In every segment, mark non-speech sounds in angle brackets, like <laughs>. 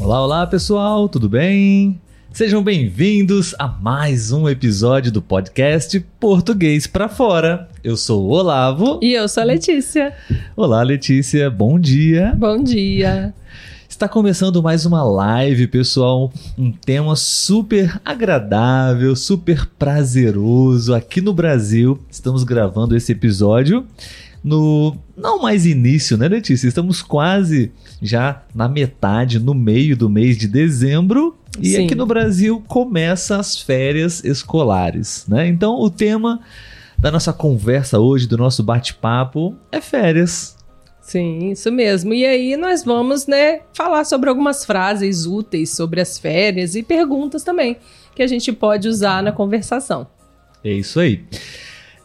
Olá, olá pessoal, tudo bem? Sejam bem-vindos a mais um episódio do podcast Português para Fora. Eu sou o Olavo. E eu sou a Letícia. Olá, Letícia, bom dia. Bom dia. Está começando mais uma live, pessoal. Um tema super agradável, super prazeroso. Aqui no Brasil, estamos gravando esse episódio no não mais início, né, Letícia? Estamos quase já na metade, no meio do mês de dezembro. E Sim. aqui no Brasil começa as férias escolares, né? Então o tema da nossa conversa hoje, do nosso bate-papo, é férias. Sim, isso mesmo. E aí nós vamos, né, falar sobre algumas frases úteis sobre as férias e perguntas também que a gente pode usar na conversação. É isso aí.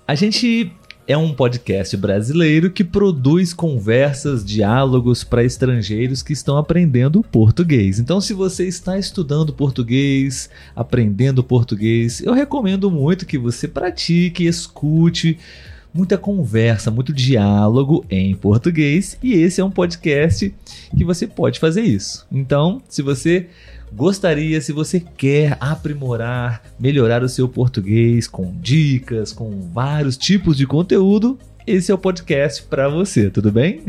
A gente é um podcast brasileiro que produz conversas, diálogos para estrangeiros que estão aprendendo português. Então, se você está estudando português, aprendendo português, eu recomendo muito que você pratique, escute muita conversa, muito diálogo em português, e esse é um podcast que você pode fazer isso. Então, se você gostaria, se você quer aprimorar, melhorar o seu português com dicas, com vários tipos de conteúdo, esse é o podcast para você, tudo bem?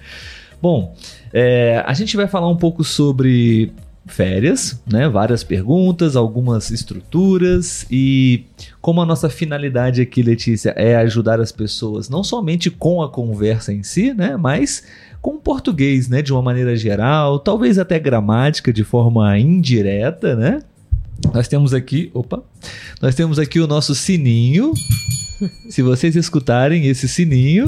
<laughs> Bom, é, a gente vai falar um pouco sobre férias, né? Várias perguntas, algumas estruturas e como a nossa finalidade aqui, Letícia, é ajudar as pessoas não somente com a conversa em si, né? Mas com o português, né? De uma maneira geral, talvez até gramática de forma indireta, né? Nós temos aqui, opa, nós temos aqui o nosso sininho. Se vocês escutarem esse sininho,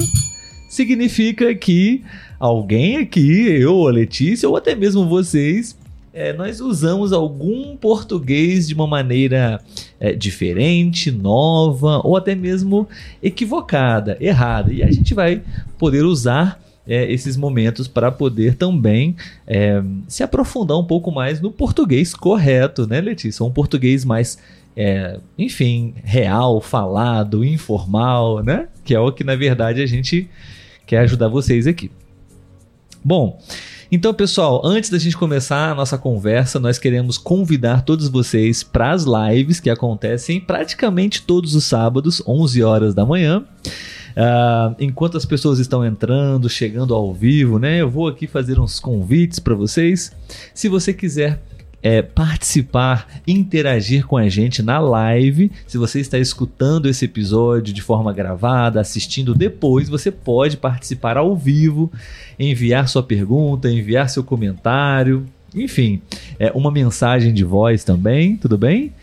significa que alguém aqui, eu, a Letícia, ou até mesmo vocês, é, nós usamos algum português de uma maneira é, diferente, nova ou até mesmo equivocada, errada. E a gente vai poder usar é, esses momentos para poder também é, se aprofundar um pouco mais no português correto, né, Letícia? Um português mais, é, enfim, real, falado, informal, né? Que é o que na verdade a gente quer ajudar vocês aqui. Bom, então, pessoal, antes da gente começar a nossa conversa, nós queremos convidar todos vocês para as lives que acontecem praticamente todos os sábados, 11 horas da manhã. Uh, enquanto as pessoas estão entrando, chegando ao vivo, né? Eu vou aqui fazer uns convites para vocês. Se você quiser é, participar, interagir com a gente na live. Se você está escutando esse episódio de forma gravada, assistindo depois, você pode participar ao vivo, enviar sua pergunta, enviar seu comentário, enfim, é, uma mensagem de voz também, tudo bem?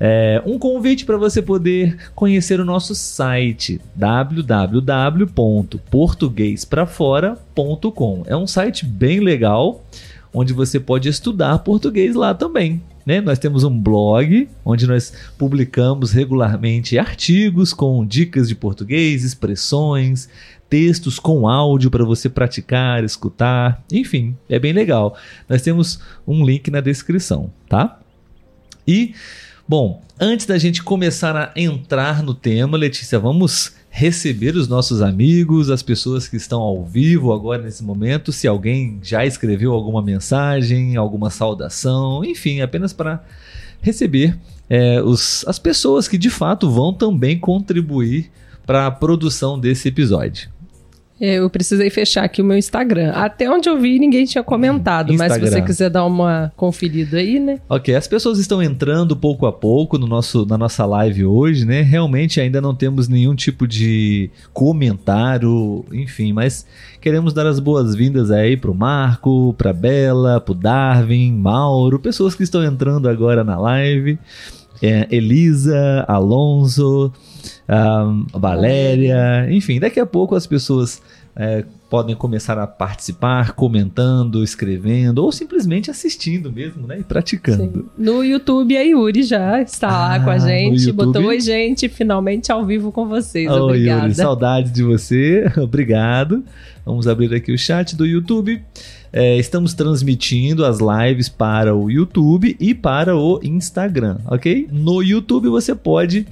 É, um convite para você poder conhecer o nosso site www.portuguesprafora.com. É um site bem legal onde você pode estudar português lá também. Né? Nós temos um blog onde nós publicamos regularmente artigos com dicas de português, expressões, textos com áudio para você praticar, escutar, enfim, é bem legal. Nós temos um link na descrição, tá? E, bom, antes da gente começar a entrar no tema, Letícia, vamos receber os nossos amigos, as pessoas que estão ao vivo agora nesse momento, se alguém já escreveu alguma mensagem, alguma saudação, enfim, apenas para receber é, os, as pessoas que de fato vão também contribuir para a produção desse episódio. Eu precisei fechar aqui o meu Instagram. Até onde eu vi, ninguém tinha comentado. Mas se você quiser dar uma conferida aí, né? Ok, as pessoas estão entrando pouco a pouco no nosso, na nossa live hoje, né? Realmente ainda não temos nenhum tipo de comentário, enfim, mas queremos dar as boas-vindas aí pro Marco, pra Bela, pro Darwin, Mauro, pessoas que estão entrando agora na live. É, Elisa, Alonso, um, Valéria, enfim, daqui a pouco as pessoas é, podem começar a participar, comentando, escrevendo ou simplesmente assistindo mesmo, né? E praticando. Sim. No YouTube a Yuri já está ah, lá com a gente, botou oi gente, finalmente ao vivo com vocês. Oi, Obrigada. Yuri, saudades de você, <laughs> obrigado. Vamos abrir aqui o chat do YouTube. é, estamos transmitindo as lives para o YouTube e para o Instagram, ok? No YouTube você pode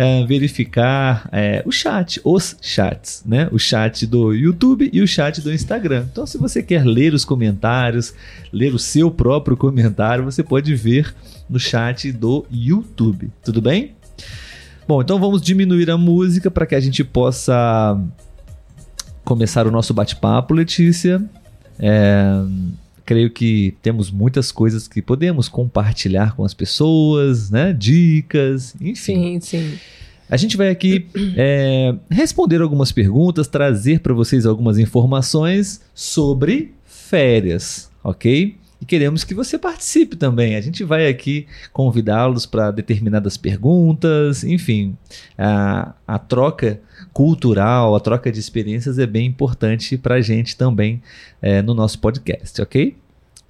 é, verificar é, o chat, os chats, né? O chat do YouTube e o chat do Instagram. Então, se você quer ler os comentários, ler o seu próprio comentário, você pode ver no chat do YouTube. Tudo bem? Bom, então vamos diminuir a música para que a gente possa começar o nosso bate-papo, Letícia. É, creio que temos muitas coisas que podemos compartilhar com as pessoas, né? Dicas, enfim. Sim, sim. A gente vai aqui é, responder algumas perguntas, trazer para vocês algumas informações sobre férias, ok? Queremos que você participe também. A gente vai aqui convidá-los para determinadas perguntas, enfim, a, a troca cultural, a troca de experiências é bem importante para a gente também é, no nosso podcast, ok?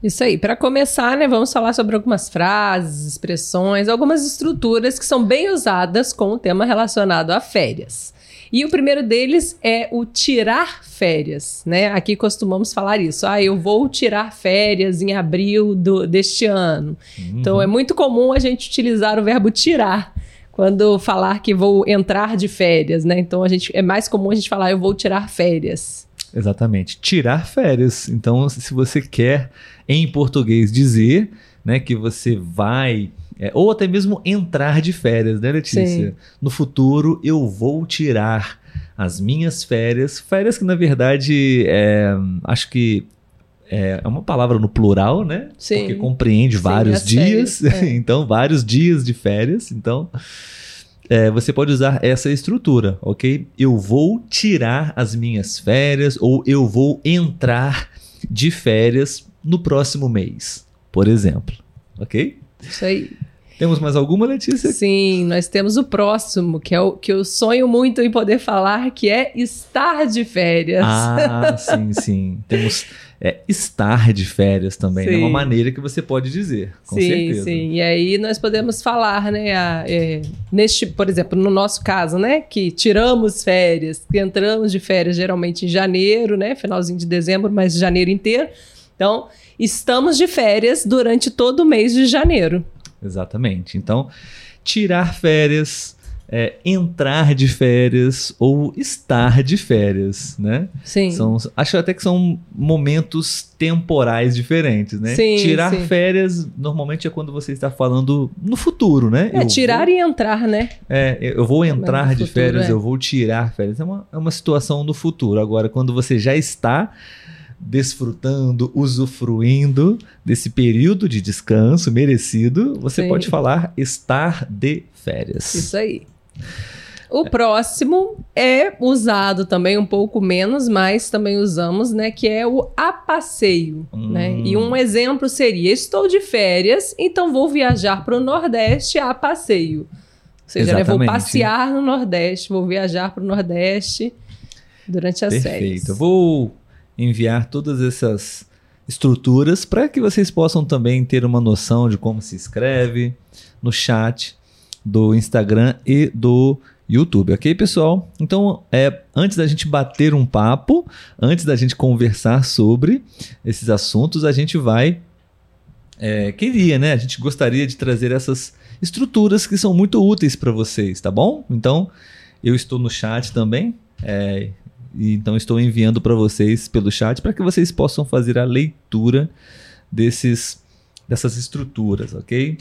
Isso aí. Para começar, né, vamos falar sobre algumas frases, expressões, algumas estruturas que são bem usadas com o tema relacionado a férias. E o primeiro deles é o tirar férias, né? Aqui costumamos falar isso. Ah, eu vou tirar férias em abril do, deste ano. Uhum. Então é muito comum a gente utilizar o verbo tirar quando falar que vou entrar de férias, né? Então a gente é mais comum a gente falar eu vou tirar férias. Exatamente, tirar férias. Então, se você quer em português dizer, né, que você vai é, ou até mesmo entrar de férias, né, Letícia? Sim. No futuro eu vou tirar as minhas férias. Férias que, na verdade, é, acho que é, é uma palavra no plural, né? Sim. Porque compreende Sim, vários dias. É. <laughs> então, vários dias de férias. Então, é, você pode usar essa estrutura, ok? Eu vou tirar as minhas férias ou eu vou entrar de férias no próximo mês, por exemplo, ok? Isso aí. Temos mais alguma, Letícia? Sim, nós temos o próximo, que é o que eu sonho muito em poder falar, que é estar de férias. Ah, <laughs> sim, sim. Temos é, estar de férias também, né? Uma maneira que você pode dizer, com sim, certeza. Sim, E aí nós podemos falar, né, a, é, neste, por exemplo, no nosso caso, né, que tiramos férias, que entramos de férias geralmente em janeiro, né, finalzinho de dezembro, mas janeiro inteiro. Então, estamos de férias durante todo o mês de janeiro. Exatamente. Então, tirar férias, é, entrar de férias ou estar de férias, né? Sim. São, acho até que são momentos temporais diferentes, né? Sim, tirar sim. férias normalmente é quando você está falando no futuro, né? É, Eu tirar vou, e entrar, né? É, eu vou entrar de futuro, férias, é. eu vou tirar férias. É uma, é uma situação no futuro. Agora, quando você já está desfrutando, usufruindo desse período de descanso merecido, você Sim. pode falar estar de férias. Isso aí. O próximo é usado também um pouco menos, mas também usamos, né? Que é o a passeio, Hum. né? E um exemplo seria: estou de férias, então vou viajar para o Nordeste a passeio. Ou seja, né, vou passear no Nordeste, vou viajar para o Nordeste durante as Perfeito. férias. Eu vou enviar todas essas estruturas para que vocês possam também ter uma noção de como se escreve no chat do Instagram e do YouTube, ok, pessoal? Então, é, antes da gente bater um papo, antes da gente conversar sobre esses assuntos, a gente vai. é, queria, né? A gente gostaria de trazer essas estruturas que são muito úteis para vocês, tá bom? Então, eu estou no chat também. é, então estou enviando para vocês pelo chat para que vocês possam fazer a leitura desses dessas estruturas, ok?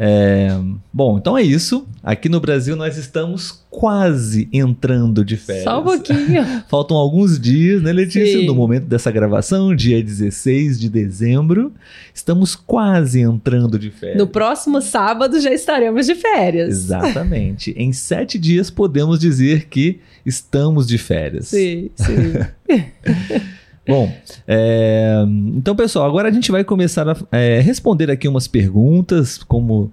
É, bom, então é isso. Aqui no Brasil nós estamos quase entrando de férias. Só um pouquinho. <laughs> Faltam alguns dias, né, Letícia? Sim. No momento dessa gravação, dia 16 de dezembro, estamos quase entrando de férias. No próximo sábado já estaremos de férias. Exatamente. em sete dias podemos dizer que estamos de férias. Sim, sim. <laughs> Bom, é, então pessoal, agora a gente vai começar a é, responder aqui umas perguntas, como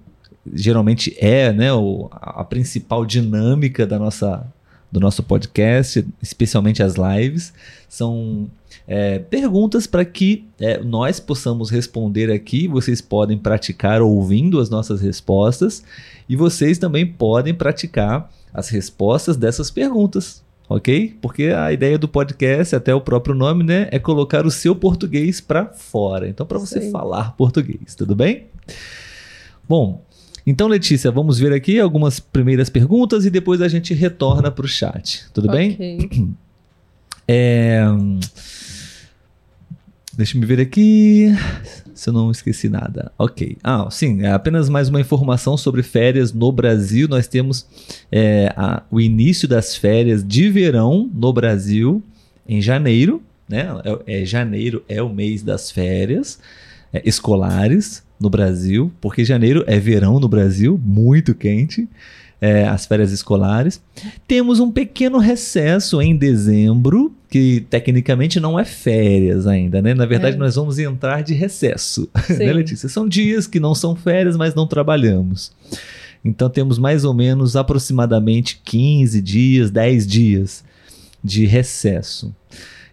geralmente é, né, o- a, principal dinâmica da nossa, do nosso podcast, especialmente as lives, são é, perguntas para que é, nós possamos responder aqui. Vocês podem praticar ouvindo as nossas respostas e vocês também podem praticar as respostas dessas perguntas. Ok? Porque a ideia do podcast, até o próprio nome, né, é colocar o seu português para fora. Então, para você Sim. falar português, tudo bem? Bom, então, Letícia, vamos ver aqui algumas primeiras perguntas e depois a gente retorna para o chat, tudo bem? Ok. <clears throat> É... Deixa eu ver aqui. Se eu não esqueci nada. Ok. Ah, sim, é apenas mais uma informação sobre férias no Brasil. Nós temos é, a- o início das férias de verão no Brasil em janeiro. Né? É, é janeiro é o mês das férias é, escolares no Brasil, porque janeiro é verão no Brasil, muito quente. É, as férias escolares. Temos um pequeno recesso em dezembro, que tecnicamente não é férias ainda, né? Na verdade, É. nós vamos entrar de recesso, <laughs> né. Letícia? São dias que não são férias, mas não trabalhamos. Então temos mais ou menos aproximadamente 15 dias, 10 dias de recesso.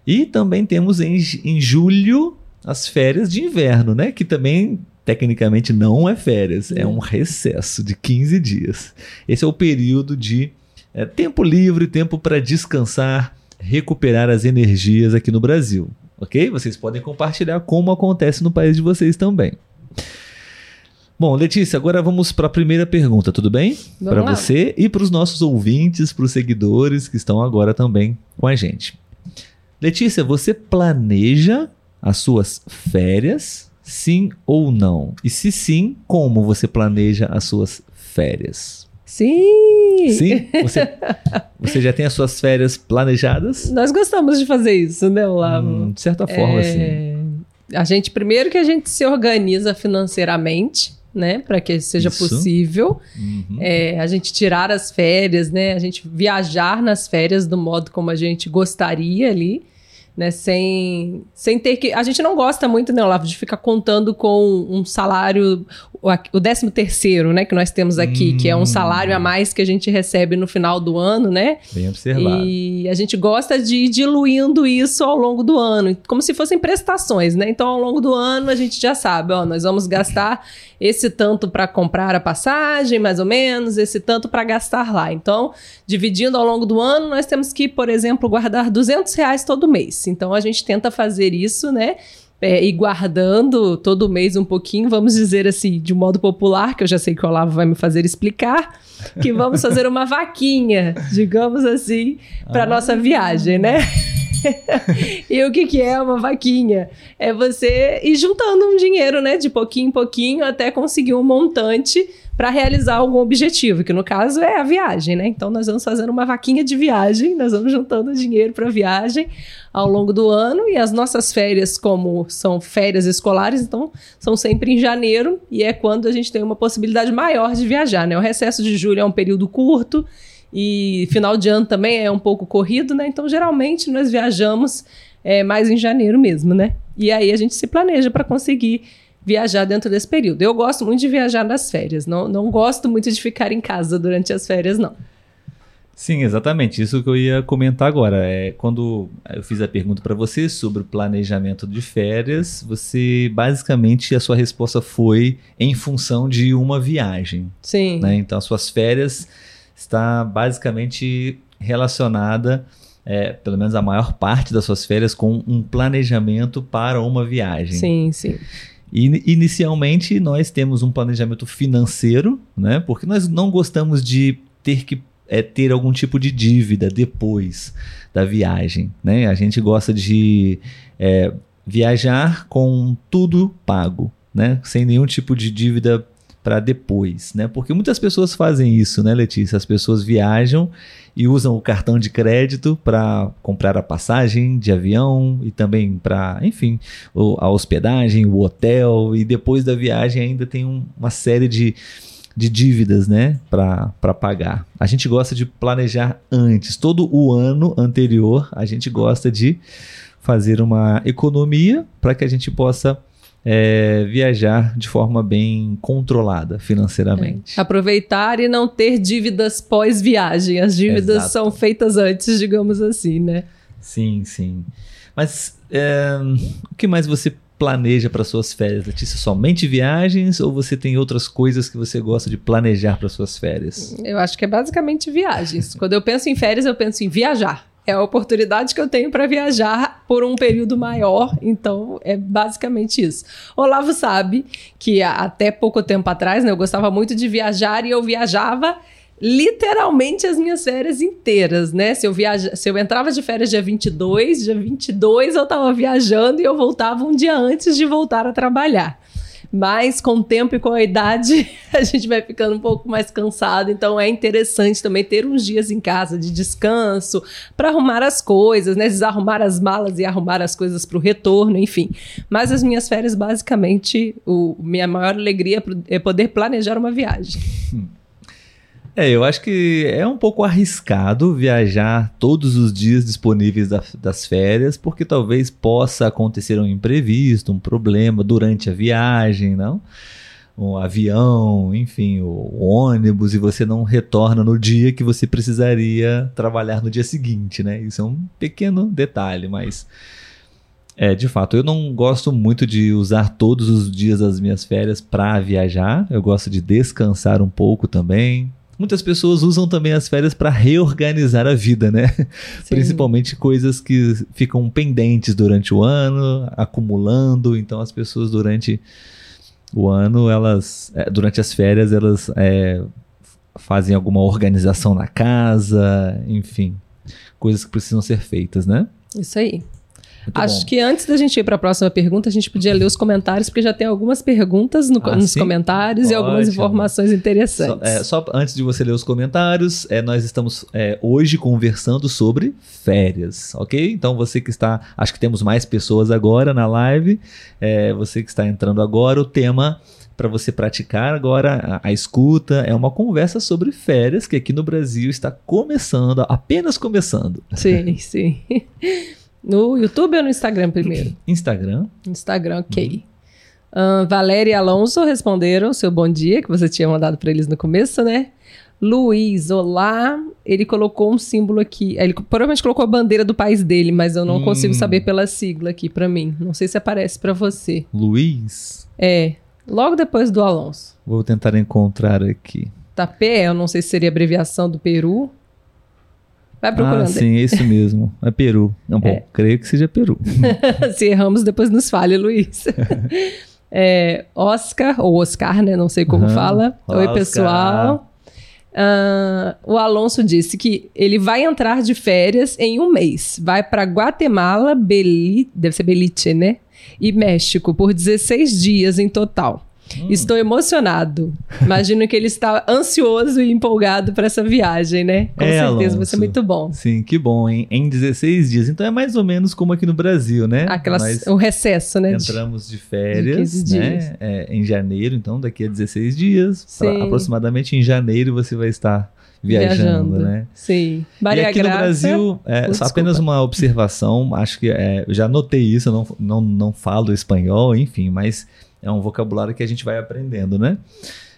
E também temos em, em julho as férias de inverno, né? Que também tecnicamente não é férias, é um recesso de 15 dias. Esse é o período de é, tempo livre, tempo para descansar, recuperar as energias aqui no Brasil. Ok? Vocês podem compartilhar como acontece no país de vocês também. Bom, Letícia, agora vamos para a primeira pergunta, tudo bem? Para você e para os nossos ouvintes, para os seguidores que estão agora também com a gente. Letícia, você planeja as suas férias, sim ou não? E se sim, como você planeja as suas férias? Sim! Sim? Você, você já tem as suas férias planejadas? Nós gostamos de fazer isso, né, Olavo? Hum, de certa forma, É, sim. A gente, primeiro que a gente se organiza financeiramente, né, para que seja Isso. possível. Uhum. É, a gente tirar as férias, né? A gente viajar nas férias do modo como a gente gostaria ali, né? Sem, sem ter que. A gente não gosta muito, né, Olavo, de ficar contando com um salário, o, o 13 terceiro, né, que nós temos aqui, que é Hum. um salário a mais que a gente recebe no final do ano, né? Bem observado. E a gente gosta de ir diluindo isso ao longo do ano, como se fossem prestações, né? Então, ao longo do ano, a gente já sabe, ó, nós vamos gastar esse tanto para comprar a passagem, mais ou menos, esse tanto para gastar lá. Então, dividindo ao longo do ano, nós temos que, por exemplo, guardar 200 reais todo mês. Então, a gente tenta fazer isso, né? É, e guardando todo mês um pouquinho, vamos dizer assim, de um modo popular, que eu já sei que o Olavo vai me fazer explicar, que vamos fazer uma vaquinha, digamos assim, para Ah. nossa viagem, né? e o que, que é uma vaquinha? É você ir juntando um dinheiro, né, de pouquinho em pouquinho, até conseguir um montante para realizar algum objetivo, que no caso é a viagem, né? Então nós vamos fazendo uma vaquinha de viagem, nós vamos juntando dinheiro para viagem ao longo do ano e as nossas férias, como são férias escolares, então são sempre em janeiro e é quando a gente tem uma possibilidade maior de viajar, né? O recesso de julho é um período curto e final de ano também é um pouco corrido, né? Então geralmente nós viajamos é, mais em janeiro mesmo, né? E aí a gente se planeja para conseguir viajar dentro desse período. Eu gosto muito de viajar nas férias, não, não gosto muito de ficar em casa durante as férias, não. Sim, exatamente. Isso que eu ia comentar agora. É quando eu fiz a pergunta para você sobre o planejamento de férias, você basicamente a sua resposta foi em função de uma viagem, Sim. né? Então, as suas férias está basicamente relacionada, é, pelo menos a maior parte das suas férias, com um planejamento para uma viagem. Sim, sim. E, inicialmente nós temos um planejamento financeiro, né? Porque nós não gostamos de ter que é, ter algum tipo de dívida depois da viagem, né? A gente gosta de é, viajar com tudo pago, né? Sem nenhum tipo de dívida para depois, né? Porque muitas pessoas fazem isso, né, Letícia? As pessoas viajam e usam o cartão de crédito para comprar a passagem de avião e também para, enfim, a hospedagem, o hotel e depois da viagem ainda tem um- uma série de, de dívidas, né, para pagar. A gente gosta de planejar antes, todo o ano anterior a gente gosta de fazer uma economia para que a gente possa é, viajar de forma bem controlada financeiramente. Aproveitar e não ter dívidas pós-viagem. As dívidas Exato. são feitas antes, digamos assim, né? Sim, sim. Mas é, o que mais você planeja para suas férias, Letícia? Somente viagens ou você tem outras coisas que você gosta de planejar para suas férias? Eu acho que é basicamente viagens. Quando eu penso em férias, eu penso em viajar. É a oportunidade que eu tenho para viajar por um período maior, então é basicamente isso. Olavo sabe que até pouco tempo atrás, né, eu gostava muito de viajar e eu viajava literalmente as minhas férias inteiras, né? Se eu, viaja... Se eu entrava de férias dia 22, dia 22 eu tava viajando e eu voltava um dia antes de voltar a trabalhar. Mas com o tempo e com a idade, <laughs> a gente vai ficando um pouco mais cansado. Então é interessante também ter uns dias em casa de descanso para arrumar as coisas, né? Desarrumar as malas e arrumar as coisas para o retorno, enfim. Mas as minhas férias, basicamente, o, minha maior alegria é poder planejar uma viagem. Hum. É, eu acho que é um pouco arriscado viajar todos os dias disponíveis da, das férias, porque talvez possa acontecer um imprevisto, um problema durante a viagem, não? Um avião, enfim, o, ônibus, e você não retorna no dia que você precisaria trabalhar no dia seguinte, né? Isso é um pequeno detalhe, mas. É, de fato, eu não gosto muito de usar todos os dias das minhas férias para viajar. Eu gosto de descansar um pouco também, Muitas pessoas usam também as férias para reorganizar a vida, né? Sim. Principalmente coisas que ficam pendentes durante o ano, acumulando. Então as pessoas durante o ano, elas, é, durante as férias, elas é, fazem alguma organização na casa, enfim, coisas que precisam ser feitas, né? Isso aí. Muito Acho bom. que antes da gente ir para a próxima pergunta, a gente podia ler os comentários, porque já tem algumas perguntas no, ah, nos sim? comentários Ótimo. e algumas informações interessantes. Só, é, só, antes de você ler os comentários, é, nós estamos é, hoje conversando sobre férias, ok? Então você que está. Acho que temos mais pessoas agora na live. É, você que está entrando agora, o tema para você praticar agora a, a, escuta. É uma conversa sobre férias que aqui no Brasil está começando, apenas começando. Sim, <laughs> sim. No YouTube ou no Instagram primeiro? Instagram. Instagram, ok. Uhum. Uh, Valéria e Alonso responderam seu bom dia, que você tinha mandado para eles no começo, né? Luiz, olá. Ele colocou um símbolo aqui. Ele provavelmente colocou a bandeira do país dele, mas eu não hum. consigo saber pela sigla aqui para mim. Não sei se aparece para você. Luiz? É. Logo depois do Alonso. Vou tentar encontrar aqui. Tapé, eu não sei se seria abreviação do Peru. Vai procurando. Ah, sim, é isso mesmo. É Peru. Não, bom, é. creio que seja Peru. <laughs> Se erramos, depois nos fale, Luiz. <laughs> é, Oscar, ou Oscar, né? Não sei como uhum. fala. Olá, Oi, pessoal. Uh, o Alonso disse que ele vai entrar de férias em um mês. Vai para Guatemala, Beli, deve ser Belize, né? E México por 16 dias em total. Hum. Estou emocionado. Imagino que ele está ansioso e empolgado para essa viagem, né? Com é, certeza Alonso. vai ser muito bom. Sim, que bom, hein? Em 16 dias. Então é mais ou menos como aqui no Brasil, né? Aquelas, o recesso, né? Entramos de férias, de né? É, em janeiro, então daqui a 16 dias. Pra, aproximadamente em janeiro você vai estar viajando, viajando, né? Sim. Maria e aqui Graça, no Brasil, é, só apenas uma observação, acho que é, eu já notei isso, eu não, não, não falo espanhol, enfim, mas é um vocabulário que a gente vai aprendendo, né?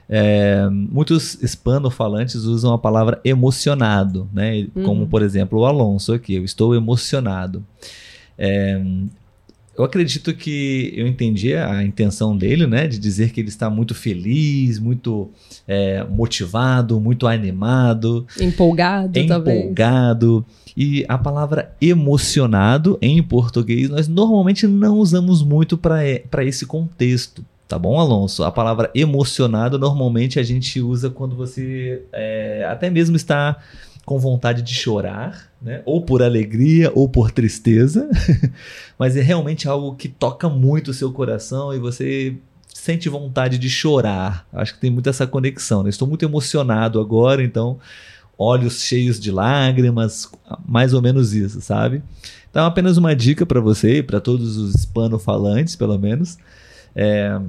É, muitos hispanofalantes usam a palavra emocionado, né? Uhum. Como, por exemplo, o Alonso aqui, eu estou emocionado. É, eu acredito que eu entendi a intenção dele, né? De dizer que ele está muito feliz, muito é, motivado, muito animado. Empolgado, empolgado. talvez. Empolgado. E a palavra emocionado em português nós normalmente não usamos muito para esse contexto. Tá bom, Alonso? A palavra emocionado normalmente a gente usa quando você é, até mesmo está com vontade de chorar, né? ou por alegria ou por tristeza, <laughs> mas é realmente algo que toca muito o seu coração e você sente vontade de chorar. Acho que tem muito essa conexão. Né? Estou muito emocionado agora, então olhos cheios de lágrimas, mais ou menos isso, sabe? Então, apenas uma dica para você e para todos os hispanofalantes, pelo menos. É,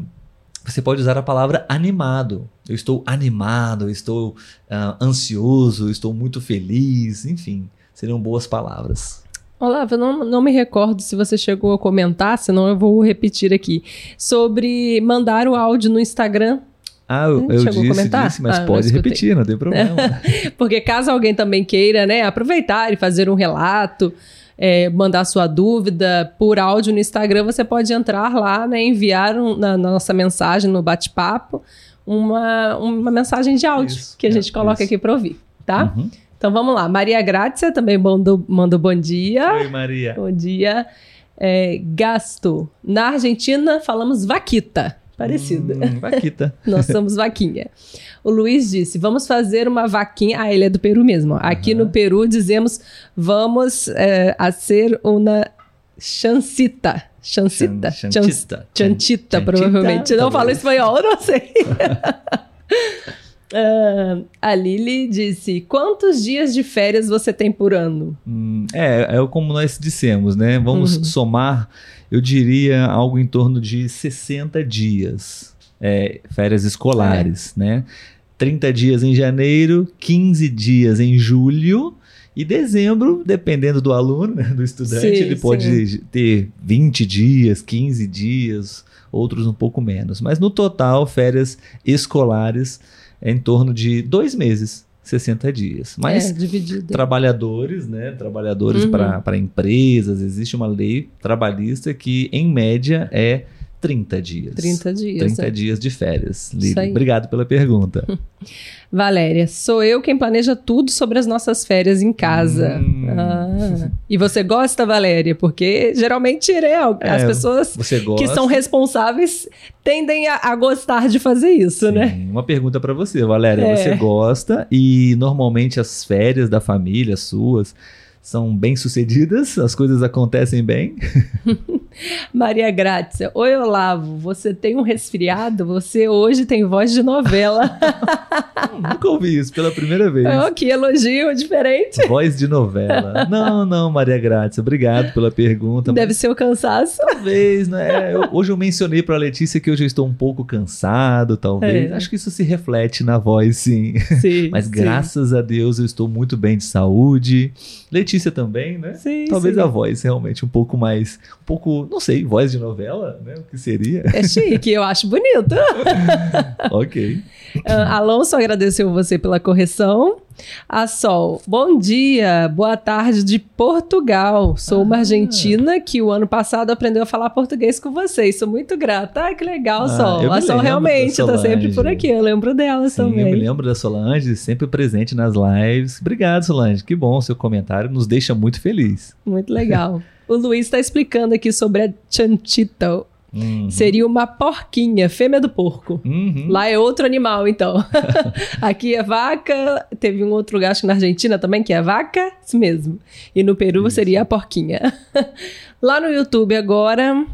você pode usar a palavra animado. Eu estou animado, eu estou uh, ansioso, estou muito feliz, enfim, seriam boas palavras. Olá, eu não, não me recordo se você chegou a comentar, senão eu vou repetir aqui. Sobre mandar o áudio no Instagram ah, eu, hum, eu disse, disse, mas ah, pode repetir, não tem problema. <laughs> Porque caso alguém também queira, né, aproveitar e fazer um relato, é, mandar sua dúvida por áudio no Instagram, você pode entrar lá, né, enviar um, na, na nossa mensagem no bate-papo uma, uma mensagem de áudio Isso, que a é, gente coloca isso. aqui para ouvir, tá? Uhum. Então vamos lá. Maria Grácia também mandou, mandou bom dia. Oi, Maria. Bom dia. É, gasto. Na Argentina falamos vaquita. Parecida. Hum, Vaquita. <laughs> Nós somos vaquinha. O Luiz disse: vamos fazer uma vaquinha. Ah, ele é do Peru mesmo. Aqui Aham. no Peru dizemos: vamos é, a ser uma chancita. Chancita. Chan- Chan- Chantita. Chantita, Chan- provavelmente. Chantita, Não falo espanhol, não sei. <laughs> Ah, a Lili disse: quantos dias de férias você tem por ano? Hum, é, é como nós dissemos, né? Vamos Uhum. somar, eu diria, algo em torno de 60 dias. é, férias escolares, É. né? 30 dias em janeiro, 15 dias em julho. E dezembro, dependendo do aluno, né, do estudante, Sim, ele pode ter 20 dias, 15 dias, outros um pouco menos. Mas no total, férias escolares é em torno de dois meses, 60 dias. Mas é, trabalhadores, né? Trabalhadores Uhum. para empresas, existe uma lei trabalhista que, em média, é 30 dias. 30 dias. 30 né? dias de férias. Lili, obrigado pela pergunta. <laughs> Valéria, sou eu quem planeja tudo sobre as nossas férias em casa. Hum. Ah, E você gosta, Valéria? Porque geralmente né, as É, pessoas que são responsáveis tendem a, a gostar de fazer isso, Sim, né? Uma pergunta para você, Valéria. É. Você gosta e normalmente as férias da família suas são bem sucedidas? As coisas acontecem bem? <laughs> Maria Grácia, oi Olavo, você tem um resfriado? Você hoje tem voz de novela. <laughs> Hum, Nunca ouvi isso pela primeira vez. oh, que elogio diferente. Voz de novela. Não, não, Maria Grátis, obrigado pela pergunta. Deve ser o cansaço. Talvez, né? Eu- hoje eu mencionei para Letícia que hoje eu estou um pouco cansado, talvez. É. Acho que isso se reflete na voz, sim. Sim, <laughs> Mas sim. graças a Deus eu estou muito bem de saúde. Letícia também, né? Sim, Talvez sim. a voz realmente um pouco mais, um pouco, não sei, voz de novela, né? O que seria? É chique, eu acho bonito. <laughs> ok. Ah, Alonso agradeceu você pela correção. A Sol, bom dia, boa tarde de Portugal. Sou uma Ah. argentina que o ano passado aprendeu a falar português com vocês. Sou muito grata. Ai, que legal, Ah, Sol. A Sol realmente da tá sempre por aqui. Eu lembro dela Sim, também. eu me lembro da Solange, sempre presente nas lives. Obrigado, Solange. Que bom, seu comentário nos deixa muito feliz. Muito legal. <laughs> o Luiz está explicando aqui sobre a chanchita. Uhum. Seria uma porquinha, fêmea do porco. Uhum. Lá é outro animal, então. <laughs> Aqui é vaca. Teve um outro lugar, acho que na Argentina também, que é vaca, isso mesmo. E no Peru Isso. seria a porquinha. <laughs> Lá no YouTube agora,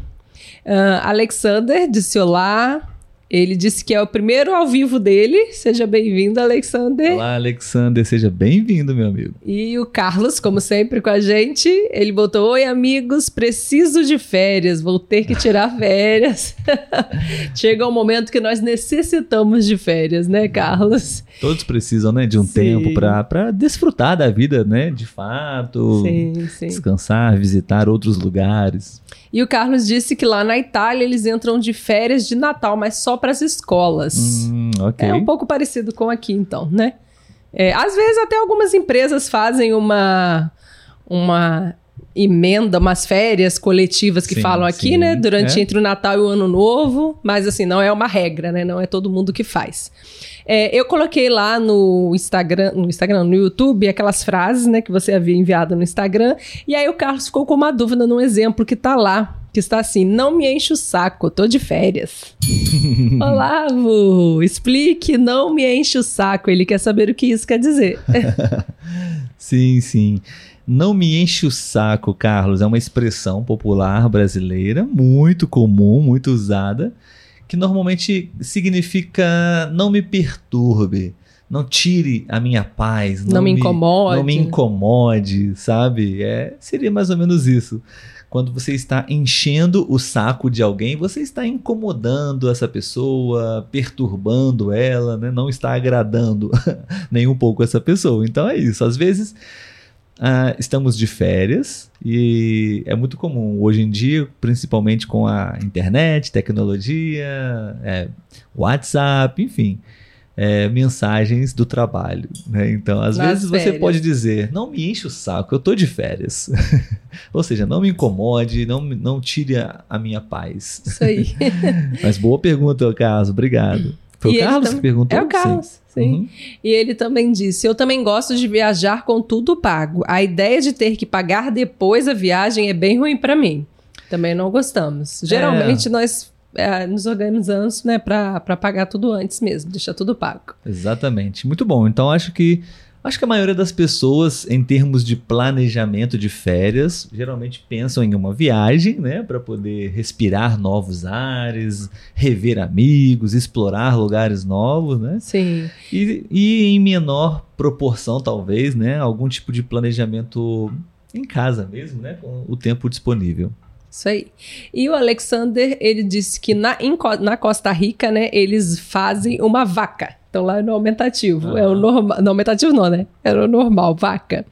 ah, Alexander disse olá. Ele disse que é o primeiro ao vivo dele. Seja bem-vindo, Alexander. Olá, Alexander, seja bem-vindo, meu amigo. E o Carlos, como sempre, com a gente. Ele botou: Oi, amigos, preciso de férias, vou ter que tirar <laughs> férias. <laughs> Chega um momento que nós necessitamos de férias, né, Carlos? Todos precisam, né, de um Sim. tempo para desfrutar da vida, né, de fato. Sim, sim. Descansar, visitar outros lugares. E o Carlos disse que lá na Itália eles entram de férias de Natal, mas só para as escolas. Hum, ok. É um pouco parecido com aqui, então, né? É, às vezes até algumas empresas fazem uma uma emenda, umas férias coletivas que Sim, falam aqui, sim, né? Durante é. entre o Natal e o Ano Novo, mas assim, não é uma regra, né? Não é todo mundo que faz. É, eu coloquei lá no Instagram, no Instagram, no YouTube, aquelas frases, né, que você havia enviado no Instagram, e aí o Carlos ficou com uma dúvida num exemplo que tá lá, que está assim: não me enche o saco, tô de férias. <laughs> Olavo, explique, não me enche o saco. Ele quer saber o que isso quer dizer. <laughs> Sim, sim. Não me enche o saco, Carlos. É uma expressão popular brasileira muito comum, muito usada, que normalmente significa não me perturbe, não tire a minha paz, Não me incomode. não me incomode, sabe? É, seria mais ou menos isso. Quando você está enchendo o saco de alguém, você está incomodando essa pessoa, perturbando ela, né? não está agradando <laughs> nem um pouco essa pessoa. Então é isso. Às vezes ah, estamos de férias e é muito comum hoje em dia, principalmente com a internet, tecnologia, é, WhatsApp, enfim. é, mensagens do trabalho. Né? Então, às Nas vezes você férias. pode dizer: não me enche o saco, eu tô de férias. <laughs> Ou seja, não me incomode, não, não tire a, a minha paz. Isso aí. <laughs> Mas boa pergunta, Carlos, obrigado. Foi E o Carlos também- que perguntou? É o Carlos, sim. Uhum. E ele também disse: Eu também gosto de viajar com tudo pago. A ideia de ter que pagar depois a viagem é bem ruim pra mim. Também não gostamos. Geralmente nós é, nos organizamos né, para pagar tudo antes mesmo, deixar tudo pago. Exatamente. Muito bom. Então acho que acho que a maioria das pessoas, em termos de planejamento de férias, geralmente pensam em uma viagem, né, para poder respirar novos ares, rever amigos, explorar lugares novos, né? Sim. E, e em menor proporção, talvez, né, algum tipo de planejamento em casa mesmo, né, com o tempo disponível. Isso aí. E o Alexander, ele disse que na, em na Costa Rica, né, eles fazem uma vaca. Então lá é no aumentativo. É o normal. No aumentativo não, né? Era o normal, vaca.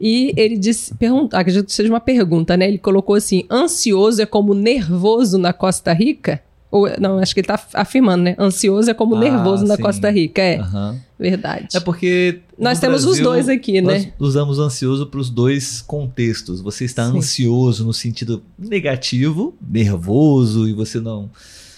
E ele disse, pergunta, acredito que seja uma pergunta, né? Ele colocou assim: ansioso é como nervoso na Costa Rica? Ou, não, acho que ele tá afirmando, né? Ansioso é como Ah, nervoso na sim. Costa Rica. É, Aham. verdade. É porque Nós temos os Brasil, dois aqui, nós né? usamos ansioso para os dois contextos. Você está Sim. ansioso no sentido negativo, nervoso e você não,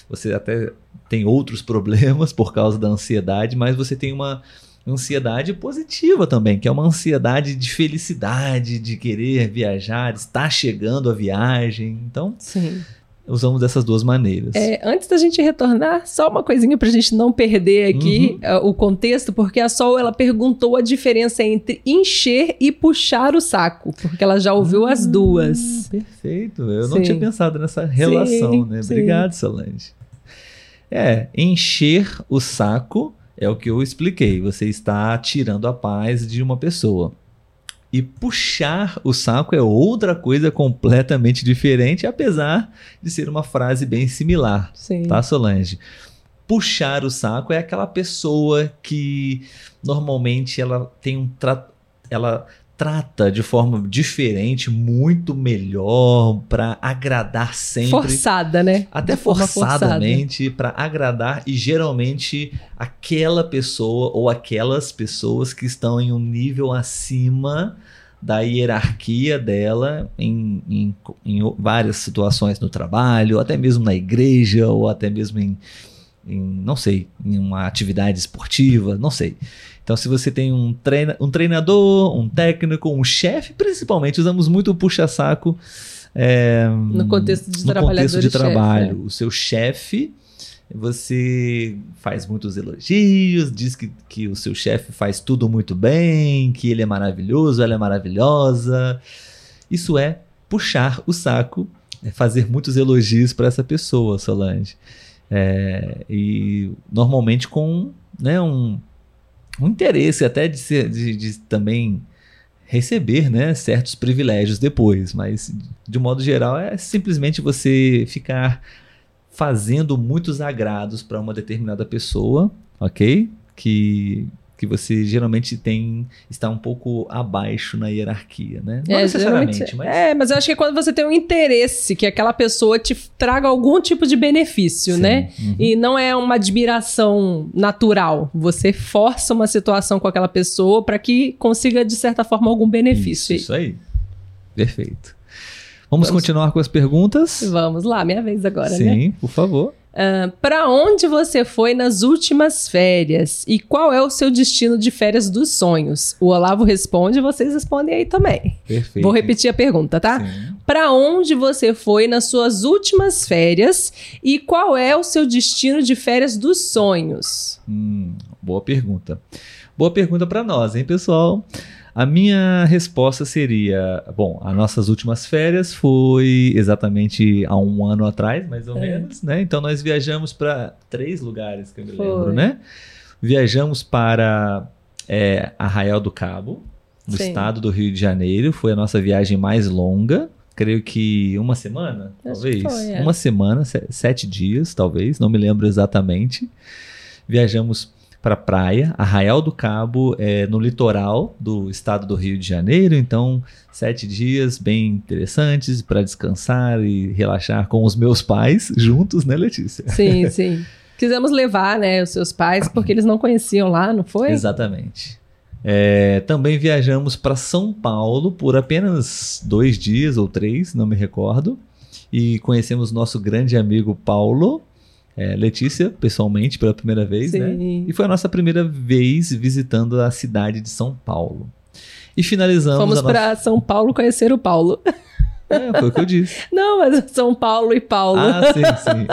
você até tem outros <laughs> problemas por causa da ansiedade, mas você tem uma ansiedade positiva também, que é uma ansiedade de felicidade, de querer viajar, de estar chegando a viagem. Então, Sim. usamos dessas duas maneiras. É, antes da gente retornar, só uma coisinha pra gente não perder aqui Uhum. eh, o contexto, porque a Sol ela perguntou a diferença entre encher e puxar o saco, porque ela já ouviu as Ah, duas. Perfeito. Eu não Sim. tinha pensado nessa relação, Sim, né? Obrigado, Solange. É, encher o saco é o que eu expliquei. Você está tirando a paz de uma pessoa. E puxar o saco é outra coisa completamente diferente, apesar de ser uma frase bem similar Sim. tá, Solange? Puxar o saco é aquela pessoa que normalmente ela tem um tra ela trata de forma diferente, muito melhor para agradar sempre. Forçada, né? Até forçadamente para agradar e geralmente aquela pessoa ou aquelas pessoas que estão em um nível acima da hierarquia dela em, em, em várias situações no trabalho, até mesmo na igreja ou até mesmo em, em, não sei, em uma atividade esportiva, não sei. Então, se você tem um, treina, um treinador, um técnico, um chefe, principalmente usamos muito o puxa-saco é, No contexto de no contexto de chefe, é. trabalho. O seu chefe, você faz muitos elogios, diz que, que o seu chefe faz tudo muito bem, que ele é maravilhoso, ela é maravilhosa. Isso é puxar o saco, é fazer muitos elogios para essa pessoa, Solange. É, e normalmente com né, um, um interesse até de, ser, de, de também receber né, certos privilégios depois, mas de modo geral é simplesmente você ficar fazendo muitos agrados para uma determinada pessoa, ok? Que, que você geralmente tem está um pouco abaixo na hierarquia, né? Não É, necessariamente, mas é, mas eu acho que é quando você tem um interesse que aquela pessoa te traga algum tipo de benefício, Sim, né? uhum. E não é uma admiração natural. Você força uma situação com aquela pessoa para que consiga, de certa forma, algum benefício. Isso, isso aí. Perfeito. Vamos, Vamos- continuar com as perguntas? Vamos lá, minha vez agora, Sim, né? por favor. Para onde você foi nas últimas férias? E qual é o seu destino de férias dos sonhos? O Olavo responde, vocês respondem aí também. Perfeito. Vou repetir a pergunta, tá? Para onde você foi nas suas últimas férias e qual é o seu destino de férias dos sonhos? Hum, boa pergunta. Boa pergunta para nós, hein, pessoal? A minha resposta seria: bom, as nossas últimas férias foi exatamente há um ano atrás, mais ou É. menos, né? Então nós viajamos para três lugares que eu me Foi. lembro, né? Viajamos para é, Arraial do Cabo, no Sim. estado do Rio de Janeiro. Foi a nossa viagem mais longa. Creio que uma semana, Acho talvez. foi, é. Uma semana, se- sete dias, talvez, não me lembro exatamente. Viajamos para praia, Arraial do Cabo, é, no litoral do estado do Rio de Janeiro. Então, sete dias bem interessantes para descansar e relaxar com os meus pais <laughs> juntos, né, Letícia? Sim, sim. Quisemos levar, né, os seus pais, porque eles não conheciam lá, não foi? Exatamente. É, também viajamos para São Paulo por apenas dois dias ou três, não me recordo. E conhecemos nosso grande amigo Paulo, é, Letícia, pessoalmente, pela primeira vez, né? Sim. E foi a nossa primeira vez visitando a cidade de São Paulo. E finalizamos Fomos nossa... para São Paulo conhecer o Paulo. <laughs> É, foi o que eu disse. <laughs> Não, mas São Paulo e Paulo. Ah, sim, sim.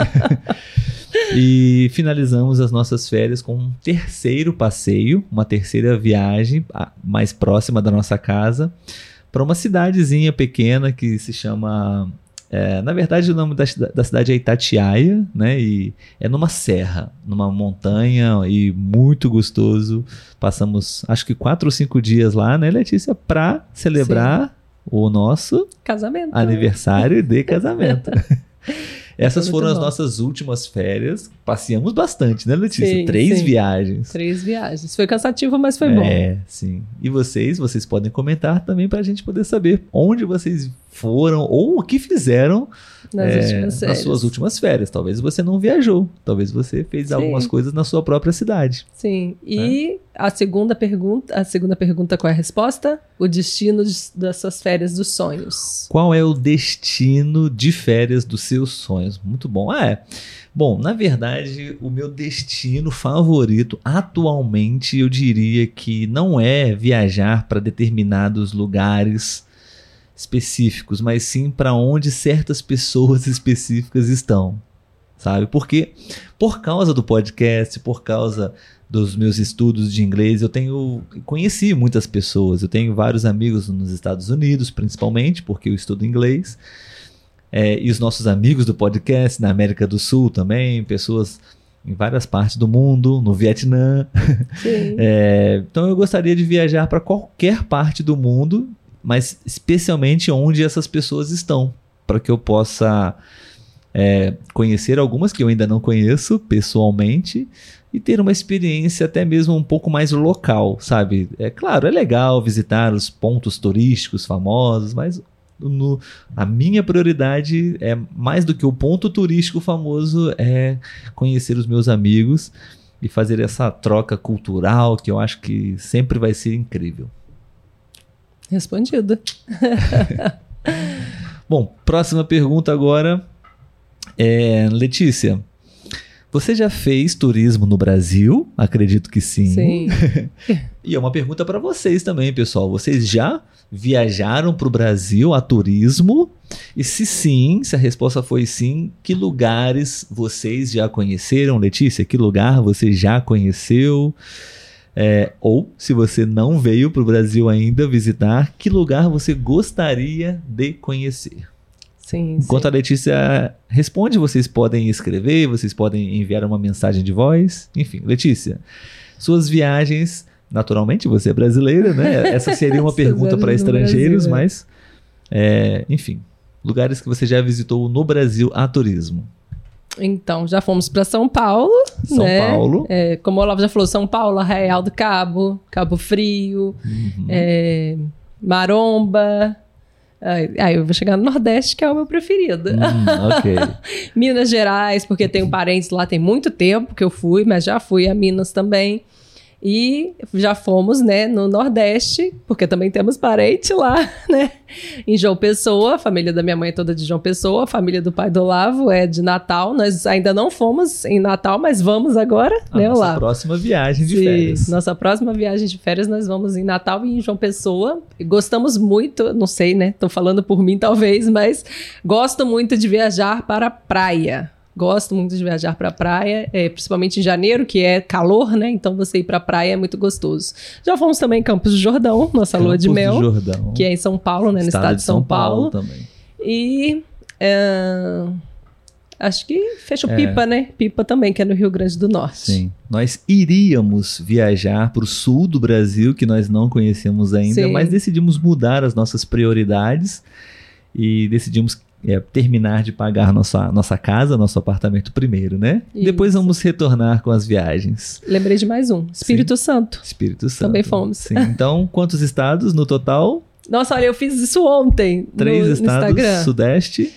<laughs> e finalizamos as nossas férias com um terceiro passeio, uma terceira viagem mais próxima da nossa casa, para uma cidadezinha pequena que se chama. É, na verdade, o nome da, da cidade é Itatiaia, né? E é numa serra, numa montanha e muito gostoso. Passamos, acho que quatro ou cinco dias lá, né, Letícia, para celebrar o nosso Casamento. aniversário de casamento. <laughs> Essas foram as bom. nossas últimas férias. Passeamos bastante, né, Letícia? Sim, Três sim. viagens. Três viagens. Foi cansativo, mas foi bom. É, sim. E vocês, vocês podem comentar também pra gente poder saber onde vocês foram ou o que fizeram Nas é, últimas nas suas últimas férias. Talvez você não viajou, talvez você fez Sim. algumas coisas na sua própria cidade. Sim. E a segunda pergunta, a segunda pergunta qual é a resposta? O destino de- das suas férias dos sonhos. Qual é o destino de férias dos seus sonhos? Muito bom. Ah, é. Bom, na verdade, o meu destino favorito atualmente eu diria que não é viajar para determinados lugares específicos, mas sim para onde certas pessoas <laughs> específicas estão, sabe? Porque por causa do podcast, por causa dos meus estudos de inglês, eu tenho conheci muitas pessoas. Eu tenho vários amigos nos Estados Unidos, principalmente, porque eu estudo inglês. É, e os nossos amigos do podcast na América do Sul também, pessoas em várias partes do mundo, no Vietnã. Sim. <laughs> É, então eu gostaria de viajar para qualquer parte do mundo, mas especialmente onde essas pessoas estão, para que eu possa é, conhecer algumas que eu ainda não conheço pessoalmente e ter uma experiência até mesmo um pouco mais local, sabe? É claro, é legal visitar os pontos turísticos famosos, mas no- a minha prioridade é mais do que o ponto turístico famoso é conhecer os meus amigos e fazer essa troca cultural que eu acho que sempre vai ser incrível. Respondido. <laughs> Bom, próxima pergunta agora é Letícia. Você já fez turismo no Brasil? Acredito que sim. Sim. <laughs> E é uma pergunta para vocês também, pessoal. Vocês já viajaram para o Brasil a turismo? E se sim, se a resposta foi sim, que lugares vocês já conheceram, Letícia? Que lugar você já conheceu? É, ou, se você não veio para o Brasil ainda visitar, que lugar você gostaria de conhecer? Sim. Enquanto sim. a Letícia responde, vocês podem escrever, vocês podem enviar uma mensagem de voz. Enfim, Letícia, suas viagens, naturalmente você é brasileira, né? <laughs> Essa seria uma pergunta para estrangeiros, Brasil, é. mas, é, enfim, lugares que você já visitou no Brasil a turismo. Então, já fomos para São Paulo. São né? Paulo. É, como o Olavo já falou, São Paulo, Arraial do Cabo, Cabo Frio, Uhum. é, Maromba. Aí eu vou chegar no Nordeste, que é o meu preferido. Hum, ok. <laughs> Minas Gerais, porque tenho parentes lá tem muito tempo que eu fui, mas já fui a Minas também. E já fomos, né, no Nordeste, porque também temos parente lá, <laughs> né? Em João Pessoa, a família da minha mãe é toda de João Pessoa, a família do pai do Olavo é de Natal. Nós ainda não fomos em Natal, mas vamos agora, A né, nossa Olavo? próxima viagem de Sim, férias. Nossa próxima viagem de férias nós vamos em Natal e em João Pessoa. Gostamos muito, não sei, né? Tô falando por mim talvez, mas gosto muito de viajar para a praia. Gosto muito de viajar para a praia, é, principalmente em janeiro, que é calor, né? Então você ir para a praia é muito gostoso. Já fomos também em Campos do Jordão, nossa lua de Campos do mel, Jordão. que é em São Paulo, né? No estado, de São, Paulo. também. E é, acho que fecha o É. Pipa, né? Pipa também, que é no Rio Grande do Norte. Sim. Nós iríamos viajar para o sul do Brasil, que nós não conhecemos ainda, Sim. mas decidimos mudar as nossas prioridades e decidimos é, terminar de pagar nossa, nossa casa, nosso apartamento primeiro, né? Isso. Depois vamos retornar com as viagens. Lembrei de mais um. Espírito Santo. Espírito Santo. Também fomos. Sim. Então, <laughs> quantos estados no total? Nossa, olha, eu fiz isso ontem Três no, no estados, Instagram. sudeste.